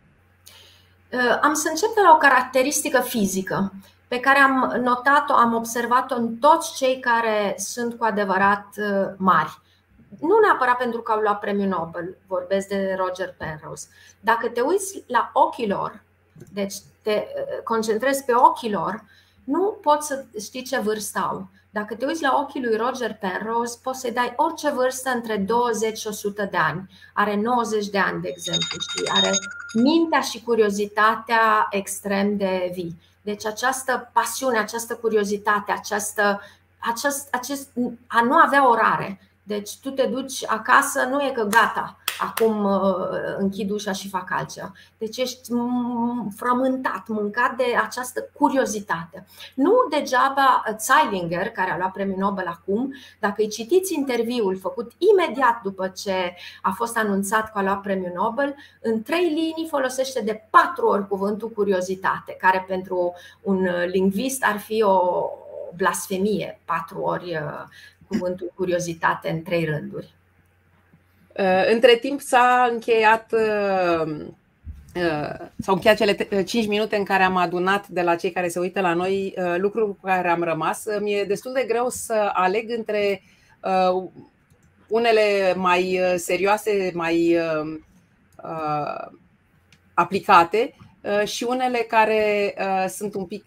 Uh, am să încep de la o caracteristică fizică pe care am notat-o, am observat-o în toți cei care sunt cu adevărat uh, mari. Nu neapărat pentru că au luat premiul Nobel, vorbesc de Roger Penrose. Dacă te uiți la ochii lor, deci te uh, concentrezi pe ochii lor, nu poți să știi ce vârstă au. Dacă te uiți la ochii lui Roger Penrose, poți să-i dai orice vârstă între 20 și 100 de ani. Are 90 de ani, de exemplu, știi? Are mintea și curiozitatea extrem de vii. Deci această pasiune, această curiozitate, această, acest, acest, a nu avea orare. Deci tu te duci acasă, nu e că gata, acum uh, închid ușa și fac altceva. Deci ești frământat, mâncat de această curiozitate. Nu degeaba Zeilinger, care a luat premiul Nobel acum, dacă îi citiți interviul făcut imediat după ce a fost anunțat că a luat premiul Nobel, în trei linii folosește de patru ori cuvântul curiozitate, care pentru un lingvist ar fi o blasfemie, patru ori uh, cuvântul curiozitate în trei rânduri. Uh, între timp s-a încheiat uh, uh, s-au încheiat cele 5 minute în care am adunat de la cei care se uită la noi lucruri cu care am rămas. Mi-e destul de greu să aleg între unele mai serioase, mai aplicate și unele care sunt un pic,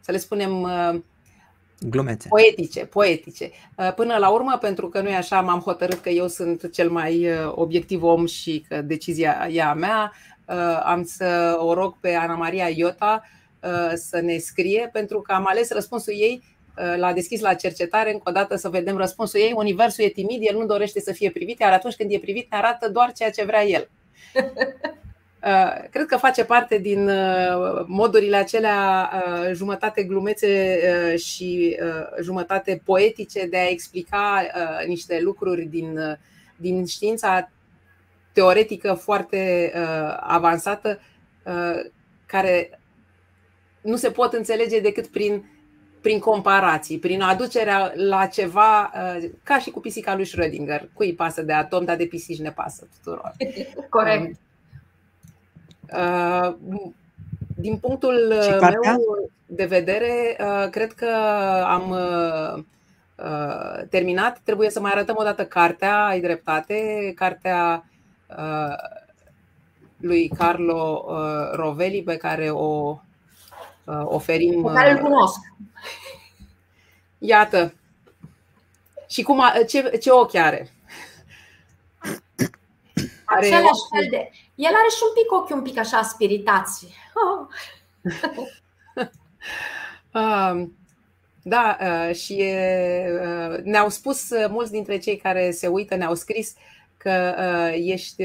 să le spunem, Glumețe. Poetice, poetice. Uh, până la urmă, pentru că nu e așa, m-am hotărât că eu sunt cel mai uh, obiectiv om și că decizia e a mea. Uh, am să o rog pe Ana Maria Iota să ne scrie, pentru că am ales răspunsul ei l-a deschis la cercetare, încă o dată să vedem răspunsul ei. Universul e timid, el nu dorește să fie privit, iar atunci când e privit ne arată doar ceea ce vrea el. Uh, cred că face parte din uh, modurile acelea uh, jumătate glumețe și jumătate poetice de a explica niște lucruri din, din știința teoretică foarte avansată care nu se pot înțelege decât prin, prin comparații, prin aducerea la ceva, ca și cu pisica lui Schrödinger. Cui pasă de atom, dar de pisici ne pasă tuturor. Corect. Um, Uh, din punctul meu de vedere, uh, cred că am uh, terminat. Trebuie să mai arătăm o dată cartea, ai dreptate, cartea lui Carlo Rovelli pe care o oferim. Pe care îl cunosc. Iată. Și cum a, ce, ce ochi are? Același fel de. El are și un pic ochi un pic așa spiritați. Oh. da, uh, și uh, ne-au spus uh, mulți dintre cei care se uită, ne-au scris că ești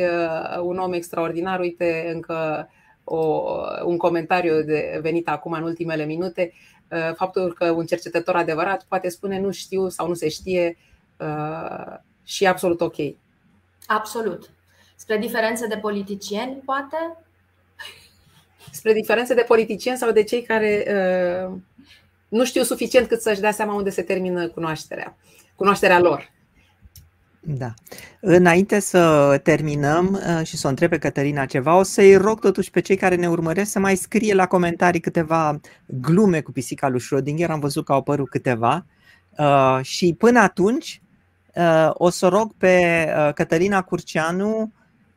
un om extraordinar. Uite, încă o, un comentariu de, venit acum în ultimele minute. Faptul că un cercetător adevărat poate spune nu știu sau nu se știe și e absolut ok. Absolut. Spre diferențe de politicieni, poate? Spre diferențe de politicieni sau de cei care uh, nu știu suficient cât să-și dea seama unde se termină cunoașterea, cunoașterea lor. Da. Înainte să terminăm uh, și să o întreb pe Cătălina ceva, o să-i rog totuși pe cei care ne urmăresc să mai scrie la comentarii câteva glume cu pisica lui Schrödinger. Am văzut că au apărut câteva. Uh, și până atunci uh, o să rog pe Cătălina Curceanu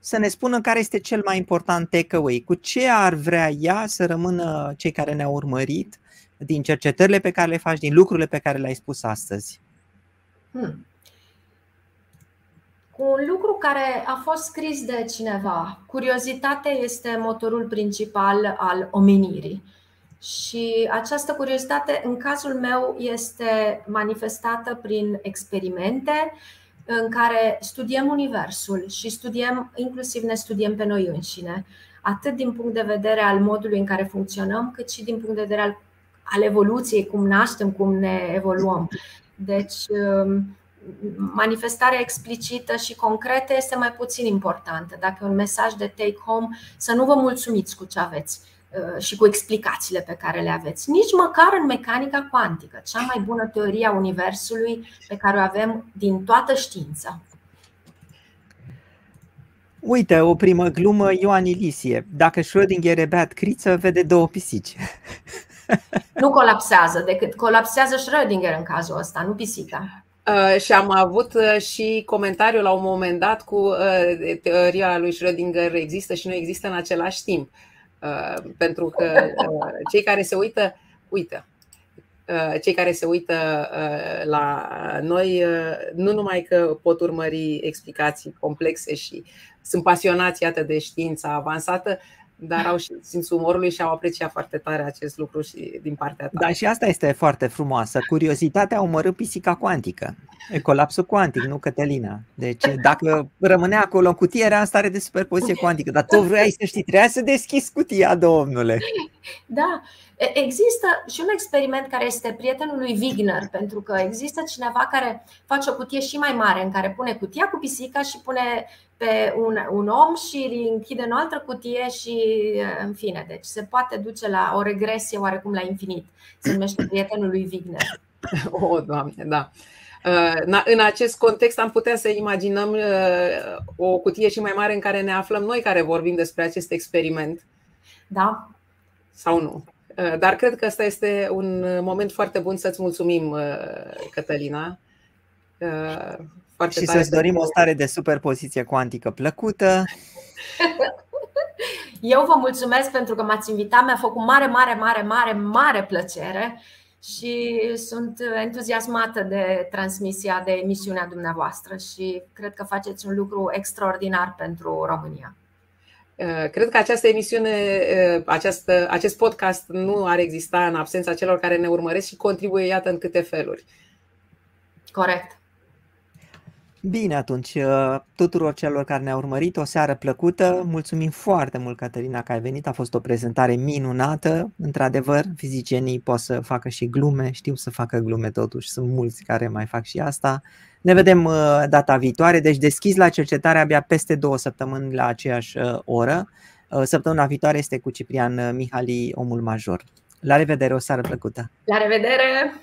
să ne spună care este cel mai important takeaway, cu ce ar vrea ea să rămână cei care ne-au urmărit din cercetările pe care le faci, din lucrurile pe care le-ai spus astăzi. Hmm. Cu un lucru care a fost scris de cineva. Curiozitatea este motorul principal al omenirii. Și această curiozitate, în cazul meu, este manifestată prin experimente, în care studiem Universul și studiem, inclusiv ne studiem pe noi înșine, atât din punct de vedere al modului în care funcționăm, cât și din punct de vedere al, al evoluției, cum naștem, cum ne evoluăm. Deci, um, manifestarea explicită și concretă este mai puțin importantă. Dacă e un mesaj de take-home, să nu vă mulțumiți cu ce aveți Uh, și cu explicațiile pe care le aveți. Nici măcar în mecanica cuantică, cea mai bună teorie a Universului pe care o avem din toată știința. Uite, o primă glumă, Ioan Ilisie. Dacă Schrödinger e beat criță, vede două pisici. Nu colapsează, decât colapsează Schrödinger în cazul ăsta, nu pisica. Uh, și am avut uh, și comentariul la un moment dat cu uh, teoria lui Schrödinger există și nu există în același timp. Uh, Uh, pentru că uh, cei care se uită, uită. Uh, cei care se uită la noi nu numai că pot urmări explicații complexe și sunt pasionați, iată, de știința avansată, dar au și simțul umorului și au apreciat foarte tare acest lucru și din partea ta. Da, și asta este foarte frumoasă. Curiozitatea a omorât pisica cuantică. E colapsul cuantic, nu Cătălina. Deci dacă rămânea acolo în cutie, era în stare de superpoziție cuantică. Dar tu vrei să știi, trebuia să deschizi cutia, domnule. Da, Există și un experiment care este prietenul lui Wigner, pentru că există cineva care face o cutie și mai mare, în care pune cutia cu pisica și pune pe un, un om și închide în o altă cutie și în fine. Deci se poate duce la o regresie oarecum la infinit. Se numește prietenul lui Wigner. O, oh, Doamne, da. Uh, în acest context am putea să imaginăm uh, o cutie și mai mare în care ne aflăm noi care vorbim despre acest experiment. Da. Sau nu? Uh, dar cred că ăsta este un moment foarte bun să-ți mulțumim, Cătălina. Foarte și să-ți dorim o stare de superpoziție cuantică plăcută. Eu vă mulțumesc pentru că m-ați invitat, mi-a făcut mare, mare, mare, mare, mare plăcere și sunt entuziasmată de transmisia, de emisiunea dumneavoastră și cred că faceți un lucru extraordinar pentru România. Uh, cred că această emisiune, uh, această, acest podcast nu ar exista în absența celor care ne urmăresc și contribuie, iată, în câte feluri. Corect. Bine, atunci, uh, tuturor celor care ne-au urmărit, o seară plăcută. Mulțumim foarte mult, Caterina, că ai venit. A fost o prezentare minunată. Într-adevăr, fizicienii pot să facă și glume, știu să facă glume totuși. Sunt mulți care mai fac și asta. Ne vedem uh, data viitoare, deci deschis la cercetare abia peste două săptămâni la aceeași uh, oră. Săptămâna viitoare este cu Ciprian Mihali, omul major. La revedere, o seară plăcută! La revedere!